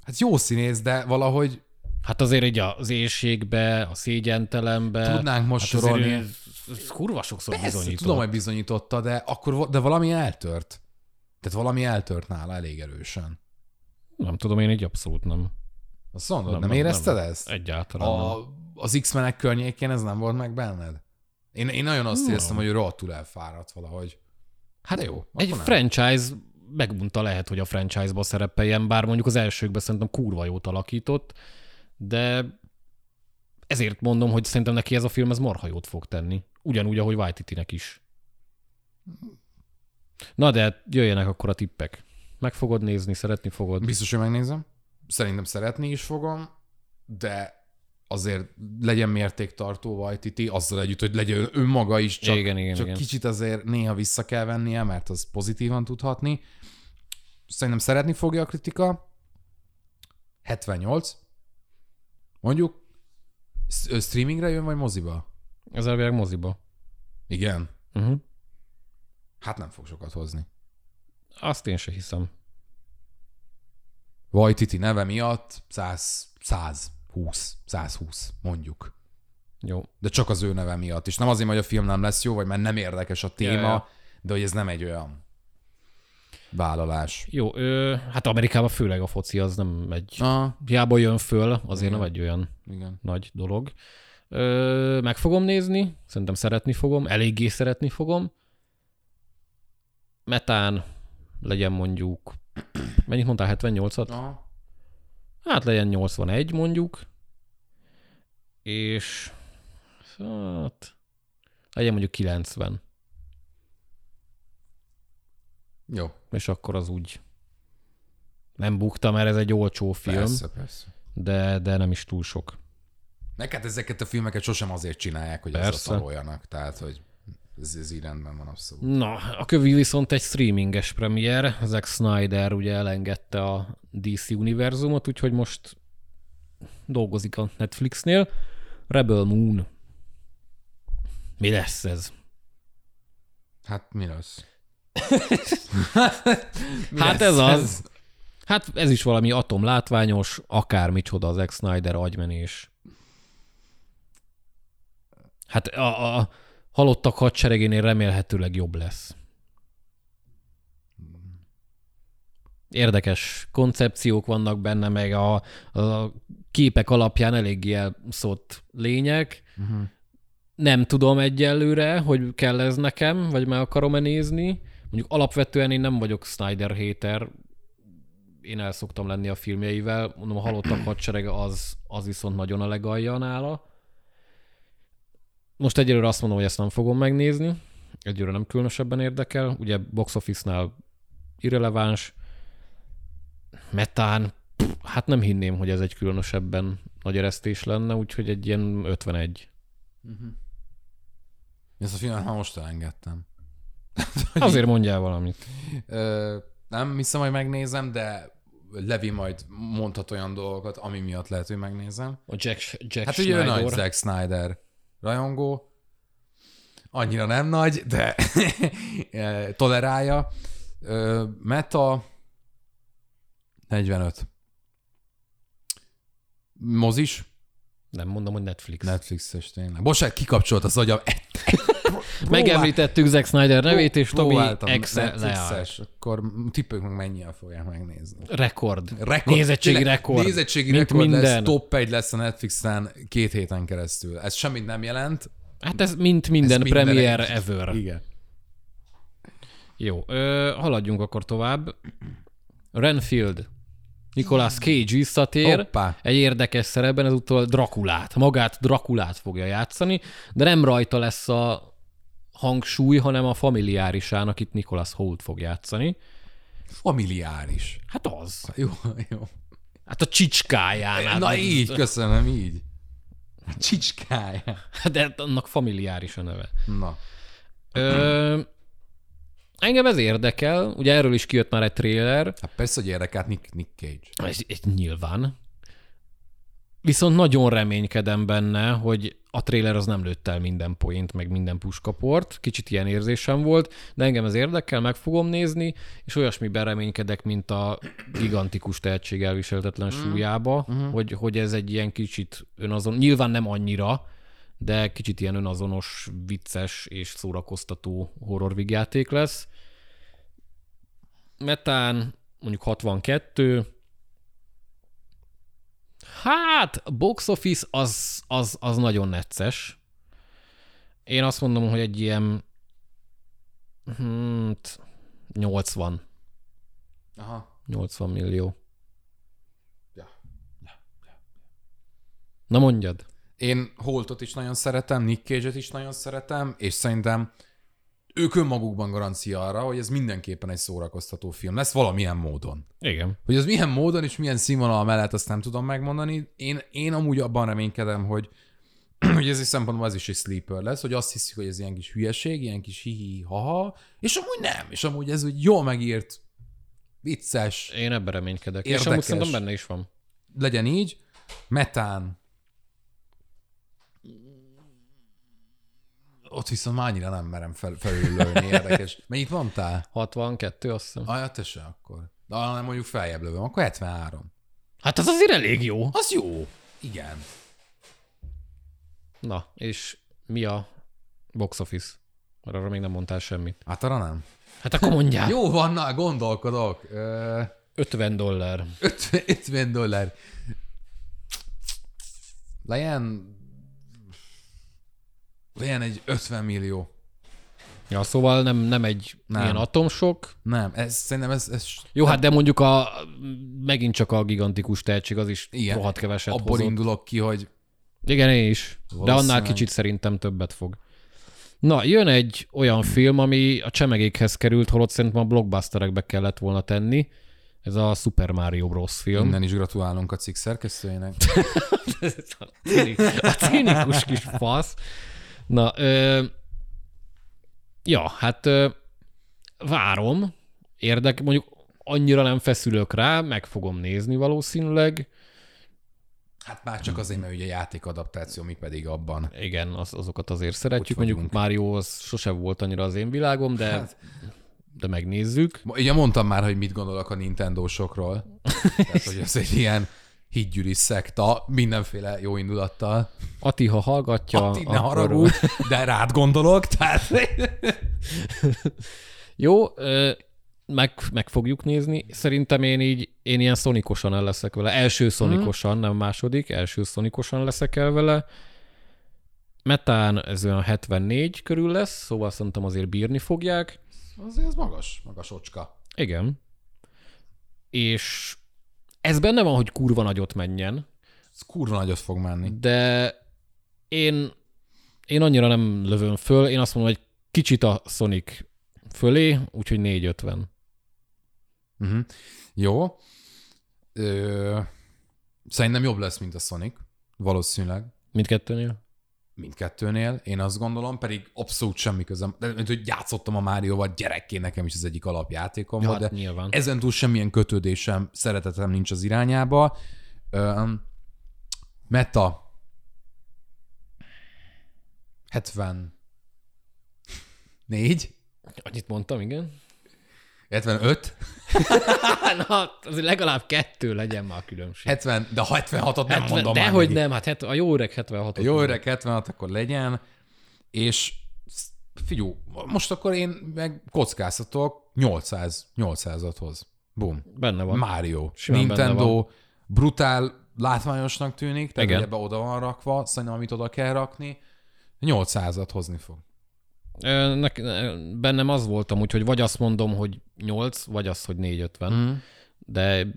Hát jó színész, de valahogy Hát azért egy az éjségbe, a szégyentelembe. Tudnánk most hát sorolni. ő- ez kurva sokszor persze, bizonyított. tudom, hogy bizonyította, de akkor de valami eltört. Tehát valami eltört nála elég erősen. Nem tudom, én így abszolút nem. Azt mondod, nem, Nem, nem érezted nem. ezt? Egyáltalán nem. Az X-menek környékén ez nem volt meg benned? Én, én nagyon azt Nem. éreztem, hogy ő rohadtul elfáradt valahogy. Hát jó. Egy nem. franchise megunta lehet, hogy a franchise-ba szerepeljen, bár mondjuk az elsőkben szerintem kurva jót alakított, de ezért mondom, hogy szerintem neki ez a film ez marha jót fog tenni. Ugyanúgy, ahogy Waititi-nek is. Na de jöjjenek akkor a tippek. Meg fogod nézni, szeretni fogod. Biztos, hogy megnézem. Szerintem szeretni is fogom, de azért legyen mértéktartó Vajtiti, azzal együtt, hogy legyen önmaga is, csak, Igen, igen, csak igen. kicsit azért néha vissza kell vennie, mert az pozitívan tudhatni. Szerintem szeretni fogja a kritika. 78. Mondjuk, streamingre jön, vagy moziba? Ez elvileg moziba. Igen. Uh-huh. Hát nem fog sokat hozni. Azt én se hiszem. Vajtiti neve miatt 100, 120, 120 mondjuk. Jó. De csak az ő neve miatt. És nem azért, hogy a film nem lesz jó, vagy mert nem érdekes a téma, Ja, ja. de hogy ez nem egy olyan vállalás. Jó, ö, hát Amerikában főleg a foci az nem egy... Ah, Hiába jön föl, azért Igen. nem egy olyan igen. nagy dolog. Ö, meg fogom nézni, szerintem szeretni fogom, eléggé szeretni fogom. Metán legyen mondjuk, mennyit mondtál, 78-at? Aha. Hát legyen 81 mondjuk. És hát legyen mondjuk 90. Jó, És akkor az úgy nem bukta, mert ez egy olcsó film, persze, persze. de, de nem is túl sok. Hát ezeket a filmeket sosem azért csinálják, hogy Persze. azzal szaroljanak. Tehát, hogy Ez, ez így rendben van abszolút. Na, a kövi viszont egy streaminges premier. Zack Snyder ugye elengedte a DC univerzumot, úgyhogy most dolgozik a Netflixnél. Rebel Moon. Mi lesz ez? Hát mi lesz? Mi Hát lesz ez az. Hát ez is valami atomlátványos, akármicsoda az Zack Snyder agymenés. Hát a, a halottak hadseregénél remélhetőleg jobb lesz. Érdekes koncepciók vannak benne, meg a, a képek alapján eléggé elszott lények. Uh-huh. Nem tudom egyelőre, hogy kell ez nekem, vagy meg akarom-e nézni. Mondjuk alapvetően én nem vagyok Snyder hater, én el szoktam lenni a filmjeivel. Mondom, a halottak hadserege az, az viszont nagyon a legalja nála. Most egyelőre azt mondom, hogy ezt nem fogom megnézni. Egyelőre nem különösebben érdekel. Ugye box office-nál irreleváns. Metán, pff, hát nem hinném, hogy ez egy különösebben nagy eresztés lenne, úgyhogy egy ilyen 51. Ezt a filmet már most elengedtem. Azért mondjál valamit. Ö, nem hiszem, hogy megnézem, de Levi majd mondhat olyan dolgokat, ami miatt lehet, hogy megnézem. A Jack, Jack Hát ugye ő Schneider. nagy Zack Snyder rajongó, annyira nem nagy, de tolerálja. Meta 45. Mozis? Nem mondom, hogy Netflix. Netflixes tényleg. Bocsánat, kikapcsolt az agyam. Megemlítettük Zack Snyder nevét, és Tobi Excel akkor tippők meg mennyien fogják megnézni. Rekord. Rekord. Nézettségi rekord. Nézettségi Mint rekord minden. lesz, top 1 lesz a Netflixen két héten keresztül. Ez semmit nem jelent. Hát ez mint minden Ez minden premier egy. ever. Igen. Jó, ö, haladjunk akkor tovább. Renfield. Nicolas Cage visszatér. Hoppá. Egy érdekes szerepben, ezúttal Drakulát. Magát Drakulát fogja játszani, de nem rajta lesz a hangsúly, hanem a familiárisán, akit Nicolas Holt fog játszani. Familiáris. Hát az. Jó, jó. Hát a csicskáján. hát Na az- így, köszönöm, így. Csicskája. De annak familiáris a neve. Na. Ö, engem ez érdekel, ugye erről is kijött már egy trailer, Hát persze, hogy érdekelt Nick, Nick Cage. ez, ez nyilván. Viszont nagyon reménykedem benne, hogy a trailer az nem lőtt el minden point, meg minden puskaport. Kicsit ilyen érzésem volt, de engem ez érdekel, meg fogom nézni, és olyasmiben reménykedek, mint a gigantikus tehetség elviselhetetlen súlyába, hogy, hogy ez egy ilyen kicsit önazon, nyilván nem annyira, de kicsit ilyen önazonos, vicces és szórakoztató horrorvigjáték lesz. Metán mondjuk 62, Hát, box office az, az, az nagyon necces. Én azt mondom, hogy egy ilyen hmm, 80. Aha. 80 millió. Ja. Na mondjad. Én Holtot is nagyon szeretem, Nick Cage-et is nagyon szeretem, és szerintem ők önmagukban garancia arra, hogy ez mindenképpen egy szórakoztató film lesz valamilyen módon. Igen. Hogy az milyen módon és milyen színvonal mellett, azt nem tudom megmondani. Én, én amúgy abban reménykedem, hogy, hogy ez is szempontból ez is egy sleeper lesz, hogy azt hiszik, hogy ez ilyen kis hülyeség, ilyen kis hihi haha, és amúgy nem, és amúgy ez úgy jól megírt, vicces, Én ebben reménykedek. És Érdekes. amúgy szerintem benne is van. legyen így. Metán. Ott viszont már annyira nem merem fel, felülölni, érdekes. Mennyit mondtál? 62, azt hiszem. Ah, ja, te se akkor. De nem mondjuk feljebb lövöm, akkor 73. Hát az azért elég jó. Az jó. Igen. Na, és mi a box office? Mert arra még nem mondtál semmit. Hát arra nem. Hát akkor mondjál. Jó van, na, gondolkodok. Ö, 50 dollár. 50, 50 dollár. Legyen... Legyen egy 50 millió. Ja, szóval nem, nem egy Nem. nem. ilyen atomsok. Nem, ez szerintem ez, ez Jó, hát de mondjuk a, megint csak a gigantikus tehetség az is Igen. Rohadt keveset abból hozott. indulok ki, hogy Igen, én is. De annál kicsit szerintem többet fog. Na, jön egy olyan film, ami a csemegékhez került, holott szerintem a blockbusterekbe kellett volna tenni. Ez a Super Mario Bros. film. innen is gratulálunk a cikk szerkesztőjének. a cínikus kis fasz. Na, ö, Ja, hát ö, várom. Érdek, mondjuk annyira nem feszülök rá, meg fogom nézni valószínűleg. Hát már csak azért, mert ugye játékadaptáció, mi pedig abban. Igen, az, azokat azért szeretjük. Mondjuk? Mario az sose volt annyira az én világom, de, Hát- de megnézzük. Ugye mondtam már, hogy mit gondolok a Nintendo-sokról. Tehát, hogy ez egy ilyen hídgyűri szekta, mindenféle jó indulattal. Ati, ha hallgatja, Ati, ne haragudj, de rád gondolok, tehát... Jó, meg, meg fogjuk nézni. Szerintem én így, én ilyen szonikosan el leszek vele. Első szonikosan, nem második, első szonikosan leszek el vele. Metán ez olyan 74 körül lesz, szóval szerintem azért bírni fogják. Azért ez magas, magas ocska. Igen. És ez benne van, hogy kurva nagyot menjen, Ez kurva nagyot fog menni. de én, én annyira nem lövöm föl, én azt mondom, hogy kicsit a Sonic fölé, úgyhogy 450. Uh-huh. Jó. Ö, szerintem jobb lesz, mint a Sonic. Valószínűleg. Mindkettőnél? Mindkettőnél, én azt gondolom, pedig abszolút semmi közöm. De mint hogy játszottam a Márióval gyerekként, nekem is az egyik alapjátékom Ja, volt, hát de nyilván. ezen túl semmilyen kötődésem, szeretetem nincs az irányába. Ö, meta 74 Annyit mondtam, igen. 75 Na, azért legalább kettő legyen már a különbség. 70, de a 76-ot nem mondom de már hogy neki. nem, hát het, a jó öreg 76 A jó öreg 76, akkor legyen, és figyú, most akkor én meg kockáztatok 800, 800-at hoz. Bum. Benne van. Mario. Simán Nintendo brutál látványosnak tűnik, tehát ebbe oda van rakva, szerintem amit oda kell rakni, 800-at hozni fog. Bennem az volt amúgy, hogy vagy azt mondom, hogy 8, vagy az, hogy 450. Mm. De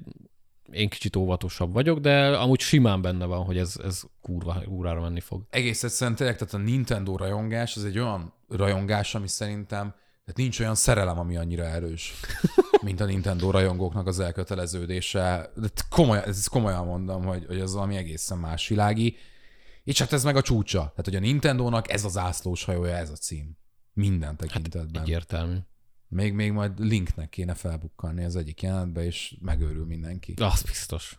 én kicsit óvatosabb vagyok, de amúgy simán benne van, hogy ez, ez kurva, kurvára menni fog. Egész egyszerűen tényleg, tehát a Nintendo rajongás, az egy olyan rajongás, ami szerintem, tehát nincs olyan szerelem, ami annyira erős, mint a Nintendo rajongóknak az elköteleződése. De komolyan, ezt komolyan mondom, hogy, hogy ez valami egészen más világi. És hát ez meg a csúcsa. Tehát, hogy a Nintendónak ez az ászlós hajója, ez a cím. Minden tekintetben. Egyértelmű. Még, még majd Linknek kéne felbukkanni az egyik jelenetbe, és megőrül mindenki. Az biztos.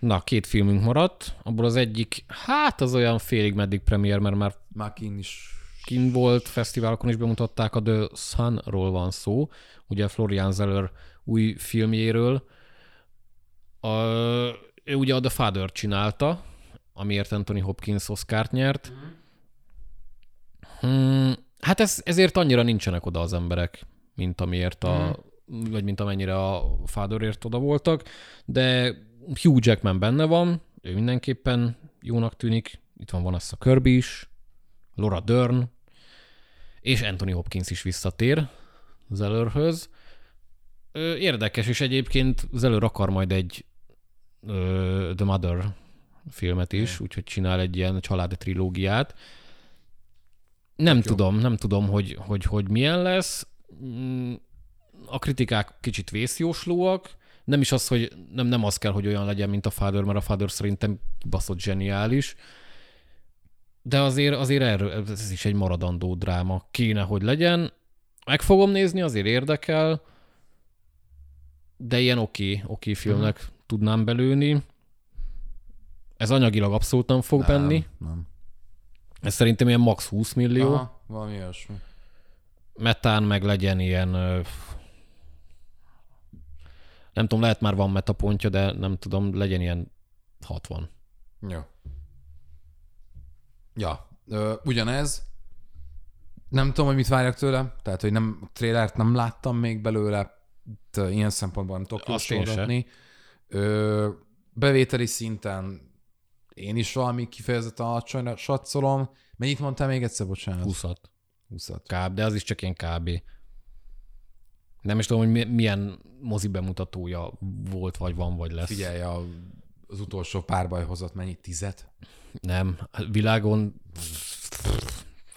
Na, két filmünk maradt. Abból az egyik, hát az olyan félig meddig premier, mert már Makin is kin volt, fesztiválokon is bemutatták, a The Sun-ról van szó, ugye Florian Zeller új filmjéről. A, ő ugye a The Father csinálta, amiért Anthony Hopkins Oscárt nyert. Hmm, hát ez, ezért annyira nincsenek oda az emberek, mint amiért a, vagy mint amennyire a Fatherért oda voltak, de Hugh Jackman benne van, ő mindenképpen jónak tűnik, itt van Vanessa Kirby is, Laura Dern, és Anthony Hopkins is visszatér Zellerhöz. Érdekes, és egyébként Zeller akar majd egy The Mother filmet is, úgyhogy csinál egy ilyen családi trilógiát. Nem jó. tudom, nem tudom, hogy, hogy, hogy milyen lesz. Mm, A kritikák kicsit vészjóslóak. Nem is az, hogy nem, nem az kell, hogy olyan legyen, mint a Father, mert a Father szerintem baszott zseniális. De azért, azért erről, ez is egy maradandó dráma. Kéne, hogy legyen. Meg fogom nézni, azért érdekel. De ilyen oké, okay, oké okay filmnek uh-huh. tudnám belőni. Ez anyagilag abszolút nem fog nem, benni. Nem. Ez szerintem ilyen max 20 millió. Aha. Valami olyasmi. Metán meg legyen ilyen... Nem tudom, lehet már van metapontja, de nem tudom, legyen ilyen 60. Jó. Ja, ö, ugyanez. Nem tudom, hogy mit várjak tőle, tehát, hogy nem, a trailert nem láttam még belőle, ilyen szempontból nem tudok jósolgatni. Bevételi szinten én is valami kifejezetten alacsonyra satszolom. Mennyit mondtál még egyszer, bocsánat? 20 20 kb, de az is csak ilyen kb. Nem is tudom, hogy mi- milyen mozi bemutatója volt, vagy van, vagy lesz. Figyelj, a, az utolsó párbaj hozott mennyit? Tizet? Nem, világon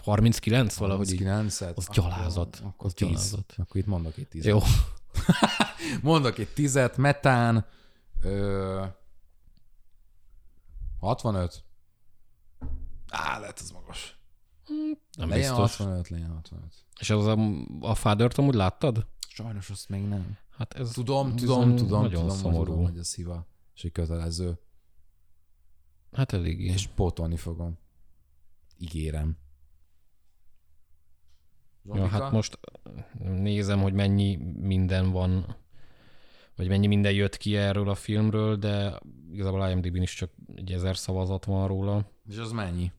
39 valahogy így. 9 Az gyalázat. Akkor Az 10. gyalázat. Akkor itt mondok egy 10. Jó. Mondok egy tizet, metán, ö, 65. Á, lehet ez magas. Nem Legyen biztos. 65, legyen 65. És az a, a Father-t amúgy láttad? Sajnos azt még nem. Hát ez Tudom, tudom, tudom, nagyon tudom, szomorú. Tudom, hogy ez hiva. És egy kötelező. Hát eléggé. És pótolni fogom. Ígérem. Ja, Zsoltika? hát most nézem, hogy mennyi minden van, vagy mennyi minden jött ki erről a filmről, de igazából IMDb-n is csak egy ezer szavazat van róla. És az mennyi?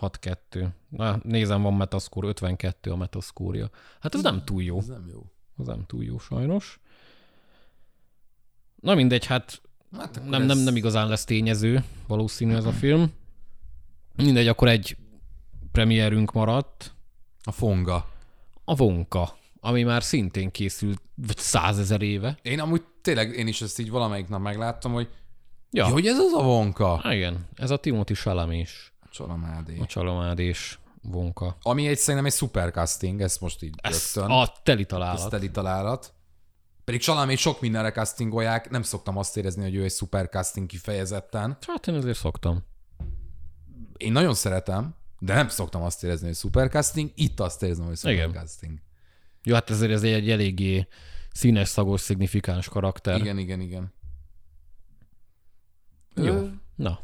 6-2. Na, nézem, van Metascore, 52 a Metascore-ja. Hát ez nem túl jó. Ez nem jó. Ez nem túl jó sajnos. Na mindegy, hát Hát nem, ez- nem, nem igazán lesz tényező valószínű ez a film. Mindegy, akkor egy premierünk maradt. A fonga. A Vonka, ami már szintén készült vagy százezer éve. Én amúgy tényleg, én is ezt így valamelyik nap megláttam, hogy Ja, hogy ez az a vonka. Há, igen, ez a Timothy Chalamet is, Csalamádé. a Chalamet és Vonka. Ami egy szerintem egy szuper casting, ezt most így Ez rögtön. a teli Ez találat. teli találat. Pedig Csalamét sok mindenre castingolják, nem szoktam azt érezni, hogy ő egy szuper casting kifejezetten. Hát én azért szoktam. Én nagyon szeretem, de nem szoktam azt érezni, hogy szuper casting. Itt azt érzem, hogy szuper Igen. casting. Jó, hát ezért ez egy eléggé színes, szagos, szignifikáns karakter. Igen, igen, igen. Jó. Ö, Na,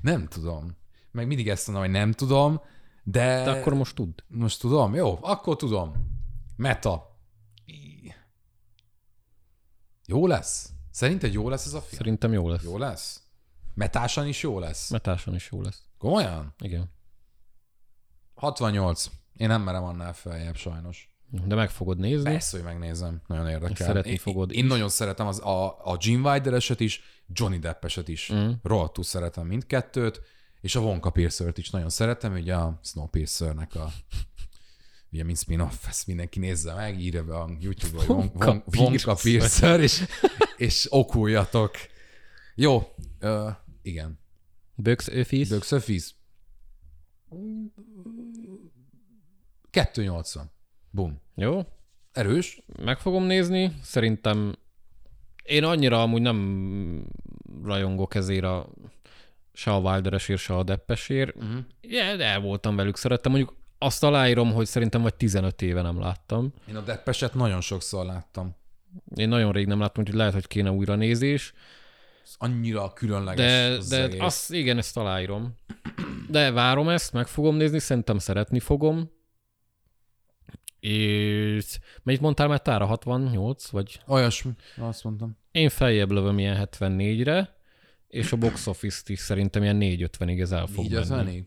Nem tudom. Meg mindig ezt mondom, hogy nem tudom, de... de akkor most tudd. Most tudom? Jó, akkor tudom. Meta. Jó lesz? Szerinted jó lesz ez a film? Szerintem jó lesz. Jó lesz? Metásan is jó lesz? Metáson is jó lesz. Komolyan? Igen. 68. Én nem merem annál feljebb sajnos. De meg fogod nézni. Persze, hogy megnézem. Nagyon érdekel. szeretni én, fogod Én nagyon szeretem az, a, a Gene Wilder eset is, Johnny Depp eset is. Mm. Rohadtul szeretem mindkettőt, és a Wonka Piercer-t is nagyon szeretem, ugye a Snowpiercer-nek a ugye mint spin-off, ezt mindenki nézze meg, írja be a YouTube-ra, Won- Wonka Piercer. Piercer, és, és okuljatok. Jó, uh, igen. Box Office. Box Office. 280. Bum. Jó, Erős. meg fogom nézni. Szerintem én annyira amúgy nem rajongok ezért a se a Wilderesért, se a Deppesért. Uh-huh. Ja, de el voltam velük, szerettem. Mondjuk azt aláírom, hogy szerintem vagy 15 éve nem láttam. Én a Deppeset nagyon sokszor láttam. Én nagyon rég nem láttam, úgyhogy lehet, hogy kéne újra nézés. Ez annyira különleges De, az de egész. azt, igen, ezt aláírom. De várom ezt, meg fogom nézni, szerintem szeretni fogom. És mennyit mondtál már tára? 68? Vagy Olyasmi, azt mondtam. én feljebb lövöm ilyen 74-re, és a box office-t is szerintem ilyen 450-ig ez el fog Így az menni. elég.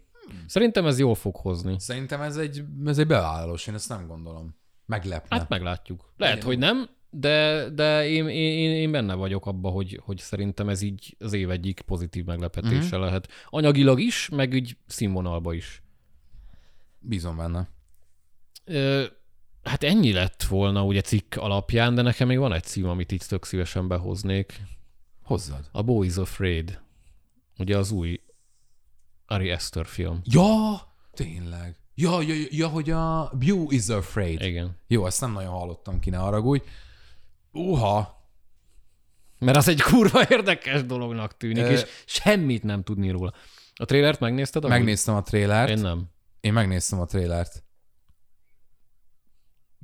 Szerintem ez jól fog hozni. Szerintem ez egy, ez egy bevállalós, én ezt nem gondolom. Meglepne. Hát meglátjuk. Lehet, hogy nem, de, de én, én, én benne vagyok abba, hogy, hogy szerintem ez így az év egyik pozitív meglepetése uh-huh. lehet. Anyagilag is, meg úgy színvonalba is. Bízom benne. Ö, hát ennyi lett volna ugye cikk alapján, de nekem még van egy cím, amit így tök szívesen behoznék. Hozzad. A Boy is Afraid. Ugye az új Ari Aster film. Ja, tényleg. Ja, ja, ja, hogy a Bew is afraid. Igen. Jó, ezt nem nagyon hallottam ki, ne haragudj. Uha, Mert az egy kurva érdekes dolognak tűnik, Ö- és semmit nem tudni róla. A trailert megnézted? amúgy? megnéztem a trélert. Én... nem. Én megnéztem a trélert.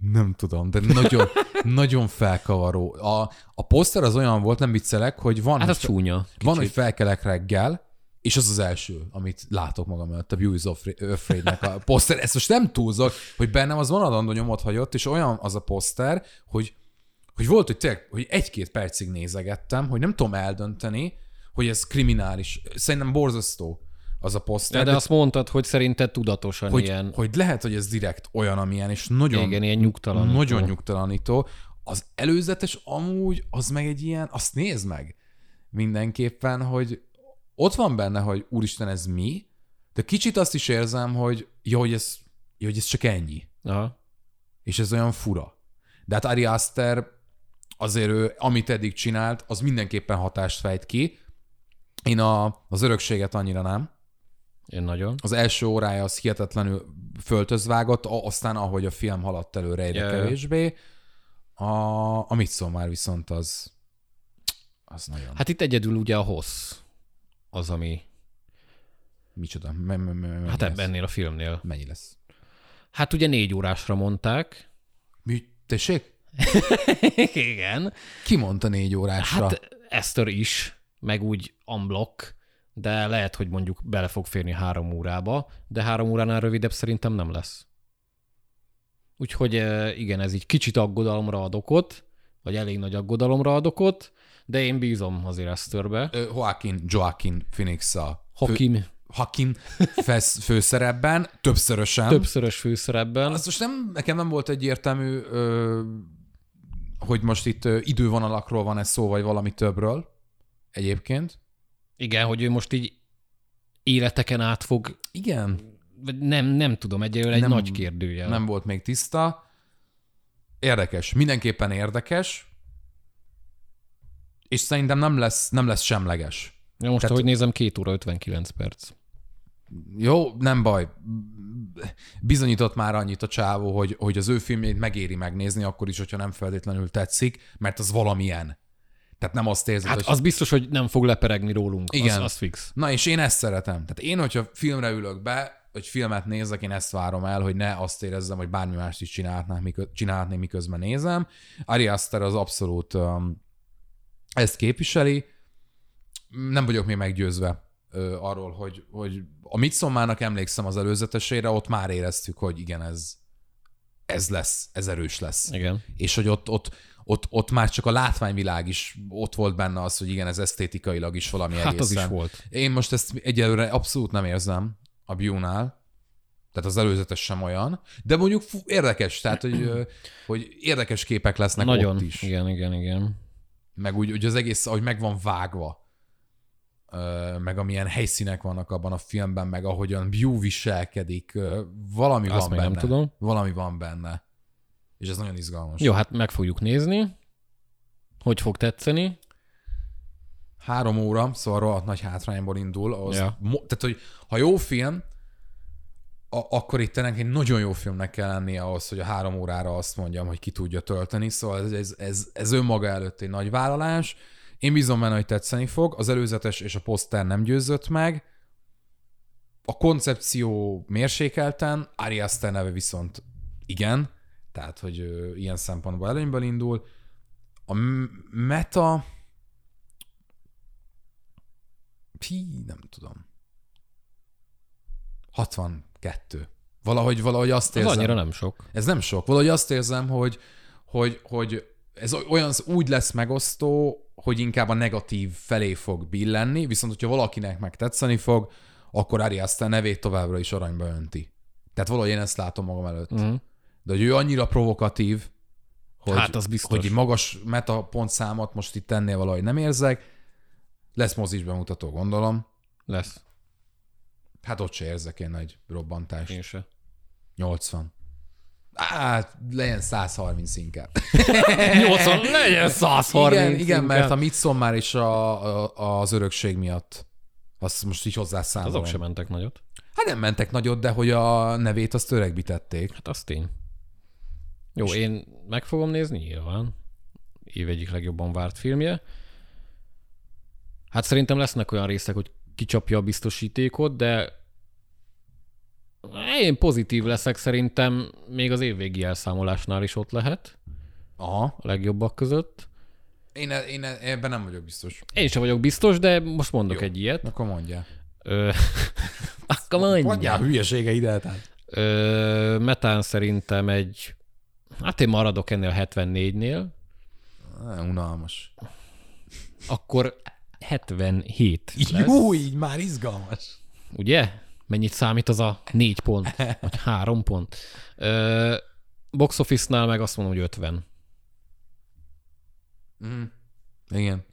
Nem tudom, de nagyon, nagyon felkavaró. A, a poszter az olyan volt, nem viccelek, hogy van, Hát hogy, csúnya. van, kicsit. hogy felkelek reggel, és az az első, amit látok magam előtt, a Bew is Afraid-nek a poszter. Ezt most nem túlzok, hogy bennem az vonadandó nyomot hagyott, és olyan az a poszter, hogy, hogy volt, hogy tényleg, hogy egy-két percig nézegettem, hogy nem tudom eldönteni, hogy ez kriminális. Szerintem borzasztó az a poszter. De, de azt mondtad, hogy szerinted tudatosan hogy, ilyen, hogy lehet, hogy ez direkt olyan, amilyen, és nagyon, igen, ilyen nyugtalanító. nagyon nyugtalanító. Az előzetes amúgy, az meg egy ilyen, azt nézd meg mindenképpen, hogy ott van benne, hogy úristen, ez mi, de kicsit azt is érzem, hogy jó, hogy ez, jó, hogy ez csak ennyi. Aha. És ez olyan fura. De hát Ari Aster azért ő, amit eddig csinált, az mindenképpen hatást fejt ki. Én a, az örökséget annyira nem. Én nagyon. Az első órája az hihetetlenül föltözvágott, aztán ahogy a film haladt előre egyre ja. kevésbé. A, a Midsommar viszont az, az nagyon. Hát, itt egyedül ugye a hossz az, ami Micsoda? Me- me- me- mennyi Hát lesz? ennél a filmnél. Mennyi lesz? Hát ugye négy órásra mondták. Mi? Tessék? Igen. Ki mondta négy órásra? Hát Eszter is, meg úgy unblock, de lehet, hogy mondjuk bele fog férni három órába, de három óránál rövidebb szerintem nem lesz. Úgyhogy eh, igen, ez így kicsit aggodalomra ad okot, vagy elég nagy aggodalomra ad okot, de én bízom azért Eszterbe. Joaquin, Joaquin Phoenix a fő, Hakim Hakim fesz, főszerepben, többszörösen. többszörös főszerepben. Azt most nem, nekem nem volt egyértelmű, hogy most itt idővonalakról van ez szó, vagy valami többről egyébként. Igen, hogy ő most így életeken át fog, Igen. nem, nem tudom, egyelőre egy Nem- nagy kérdőjel. Nem volt még tiszta. Érdekes. Mindenképpen érdekes. És szerintem nem lesz, nem lesz semleges. Ja, most, Tehát- ahogy nézem, 2 óra 59 perc. Jó, nem baj. Bizonyított már annyit a csávó, hogy, hogy az ő filmjét megéri megnézni, akkor is, hogyha nem feltétlenül tetszik, mert az valamilyen. Tehát nem azt érzed, Hát hogy... az biztos, hogy nem fog leperegni rólunk. Igen. Az, az fix. Na és én ezt szeretem. Tehát én, hogyha filmre ülök be, vagy filmet nézek, én ezt várom el, hogy ne azt érezzem, hogy bármi mást is csinálhatnák, mikö- csinálhatnék, miközben nézem. Ari Aster az abszolút um, ezt képviseli. Nem vagyok még meggyőzve ö, arról, hogy, hogy a Midsommának emlékszem az előzetesére, ott már éreztük, hogy igen, ez, ez lesz, ez erős lesz Igen. és hogy ott, ott, ott, ott már csak a látványvilág is ott volt benne az, hogy igen, ez esztétikailag is valami Hát az egészen. is volt. Én most ezt egyelőre abszolút nem érzem a Biónál, tehát az előzetes sem olyan, de mondjuk fú, érdekes, tehát hogy, hogy érdekes képek lesznek Nagyon. ott is. Igen, igen, igen. Meg úgy, úgy az egész, ahogy meg van vágva, meg amilyen helyszínek vannak abban a filmben, meg ahogyan Biu viselkedik, valami Azt van benne. nem tudom. Valami van benne. És ez nagyon izgalmas. Jó, hát meg fogjuk nézni. Hogy fog tetszeni. három óra, szóval rohadt nagy hátrányból indul. Az Ja. mo- tehát, hogy ha jó film, a- akkor itt ennek egy nagyon jó filmnek kell lennie ahhoz, hogy a három órára azt mondjam, hogy ki tudja tölteni. Szóval ez, ez, ez, ez önmaga előtt egy nagy vállalás. Én bízom benne, hogy tetszeni fog. Az előzetes és a poszter nem győzött meg. A koncepció mérsékelten, Ari Aster neve viszont igen, tehát, hogy ö, ilyen szempontból előnyből indul. A meta, Pí, nem tudom. 62. Valahogy, valahogy azt Ez érzem. annyira nem sok. Ez nem sok. Valahogy azt érzem, hogy, hogy, hogy ez olyan úgy lesz megosztó, hogy inkább a negatív felé fog billenni, viszont hogyha valakinek meg tetszeni fog, akkor Ari Aster nevét továbbra is aranyba önti. Tehát valahogy én ezt látom magam előtt. Uh-huh. De hogy ő annyira provokatív, hogy, Hát, az biztos. hogy magas meta pontszámot most itt ennél valahogy nem érzek. Lesz mozis bemutató, gondolom. Lesz. Hát ott se érzek én nagy robbantást. Én se. 80. Hát, legyen 130 inkább. 80, legyen 130. igen, igen, mert inkább. a Midsommar is a, a, az örökség miatt. Azt most így hozzászámolom. Azok sem mentek nagyot. Hát nem mentek nagyot, de hogy a nevét azt öregbítették. Hát az tény. Jó, én meg fogom nézni, nyilván. Év egyik legjobban várt filmje. Hát szerintem lesznek olyan részek, hogy kicsapja a biztosítékot, de én pozitív leszek, szerintem még az évvégi elszámolásnál is ott lehet, Aha. a legjobbak között. Én, én ebben nem vagyok biztos. Én sem vagyok biztos, de most mondok Jó. egy ilyet. Akkor mondja. Ö, akkor mondja. hülyesége ide, tehát. Ö, metán szerintem egy, hát én maradok ennél a 74-nél, Unalmas. akkor 77 lesz, Jó, így már izgalmas. ugye? Mennyit számít az a 4 pont, vagy 3 pont? Ö, box office-nál meg azt mondom, hogy 50. Mm. Igen.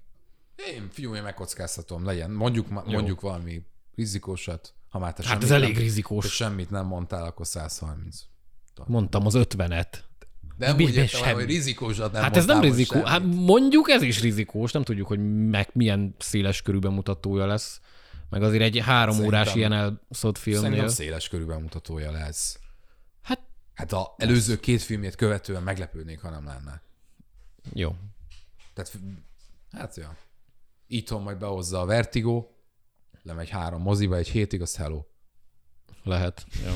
Én, fiú, én megkockáztatom, legyen. Mondjuk, mondjuk valami rizikósat, ha már te Hát semmit ez elég nem, rizikós. semmit nem mondtál, akkor 130. Mondtam az 50-et. Nem Mi- úgy értem, semmi. hogy rizikósat nem Hát ez nem rizikó. Hát semmit. mondjuk ez is rizikós, nem tudjuk, hogy meg milyen széles körű bemutatója lesz. Meg azért egy három Szerintem- órás ilyen elszott filmnél. Szerintem széles körű bemutatója lesz. Hát Hát a előző két filmét követően meglepődnék, ha nem lenne. jó. Tehát, hát ja. Itthon majd behozza a Vertigo, lemegy három moziba egy hétig, az hello. Lehet. Ja.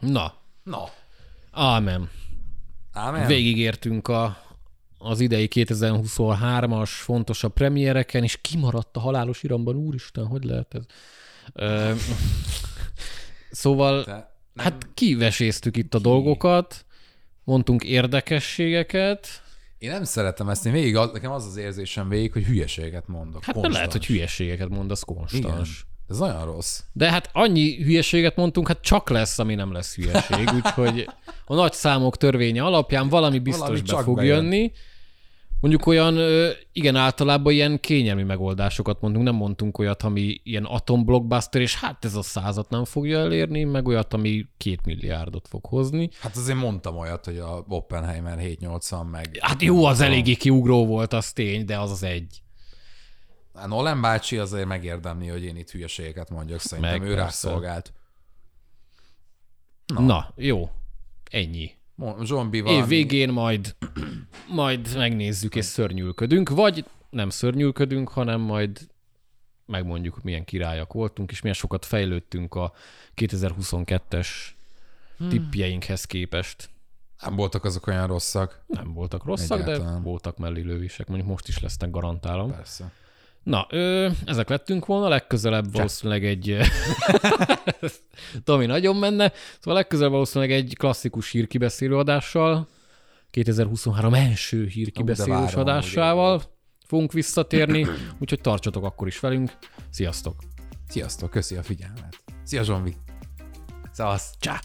Na, Na, ámen. ámen. Végigértünk a, az idei 2023-as fontosabb premiereken, és kimaradt a halálos iramban. Úristen, hogy lehet ez? Ö, szóval, Te nem, hát kiveséztük itt a dolgokat, mondtunk érdekességeket, én nem szeretem ezt, én végig, nekem az az érzésem végig, hogy hülyeséget mondok. hát nem lehet, hogy hülyeségeket mondasz Igen. Ez nagyon rossz. De hát annyi hülyeséget mondtunk, hát csak lesz, ami nem lesz hülyeség, úgyhogy a nagy számok törvénye alapján valami biztos Valami be fog bejön. jönni. Mondjuk olyan, igen, általában ilyen kényelmi megoldásokat mondunk, nem mondtunk olyat, ami ilyen atomblockbuster, és hát ez a százat nem fogja elérni, meg olyat, ami két milliárdot fog hozni. Hát azért mondtam olyat, hogy a Oppenheimer 780 meg. Hát jó, az eléggé kiugró volt, az tény, de az az egy. Nolan bácsi azért megérdemli, hogy én itt hülyeségeket mondjak, szerintem Meg ő rászolgált. Na, Na jó. Ennyi. Zombi Év valami... végén majd, majd megnézzük és szörnyűlködünk, vagy nem szörnyűlködünk, hanem majd megmondjuk, milyen királyak voltunk, és milyen sokat fejlődtünk a 2022-es Hmm. tippjeinkhez képest. Nem voltak azok olyan rosszak. Nem voltak rosszak, de Egyáltalán. voltak mellélővisek. Mondjuk most is lesznek, garantálom. Persze. Na, ö, ezek lettünk volna, legközelebb valószínűleg egy... Tomi nagyon menne, szóval legközelebb valószínűleg egy klasszikus hírkibeszélő adással, 2023 első hírkibeszélős várom, adásával fogunk visszatérni, úgyhogy tartsatok akkor is velünk. Sziasztok! Sziasztok, köszi a figyelmet. Szia Zsombi. Szevasz. Csá!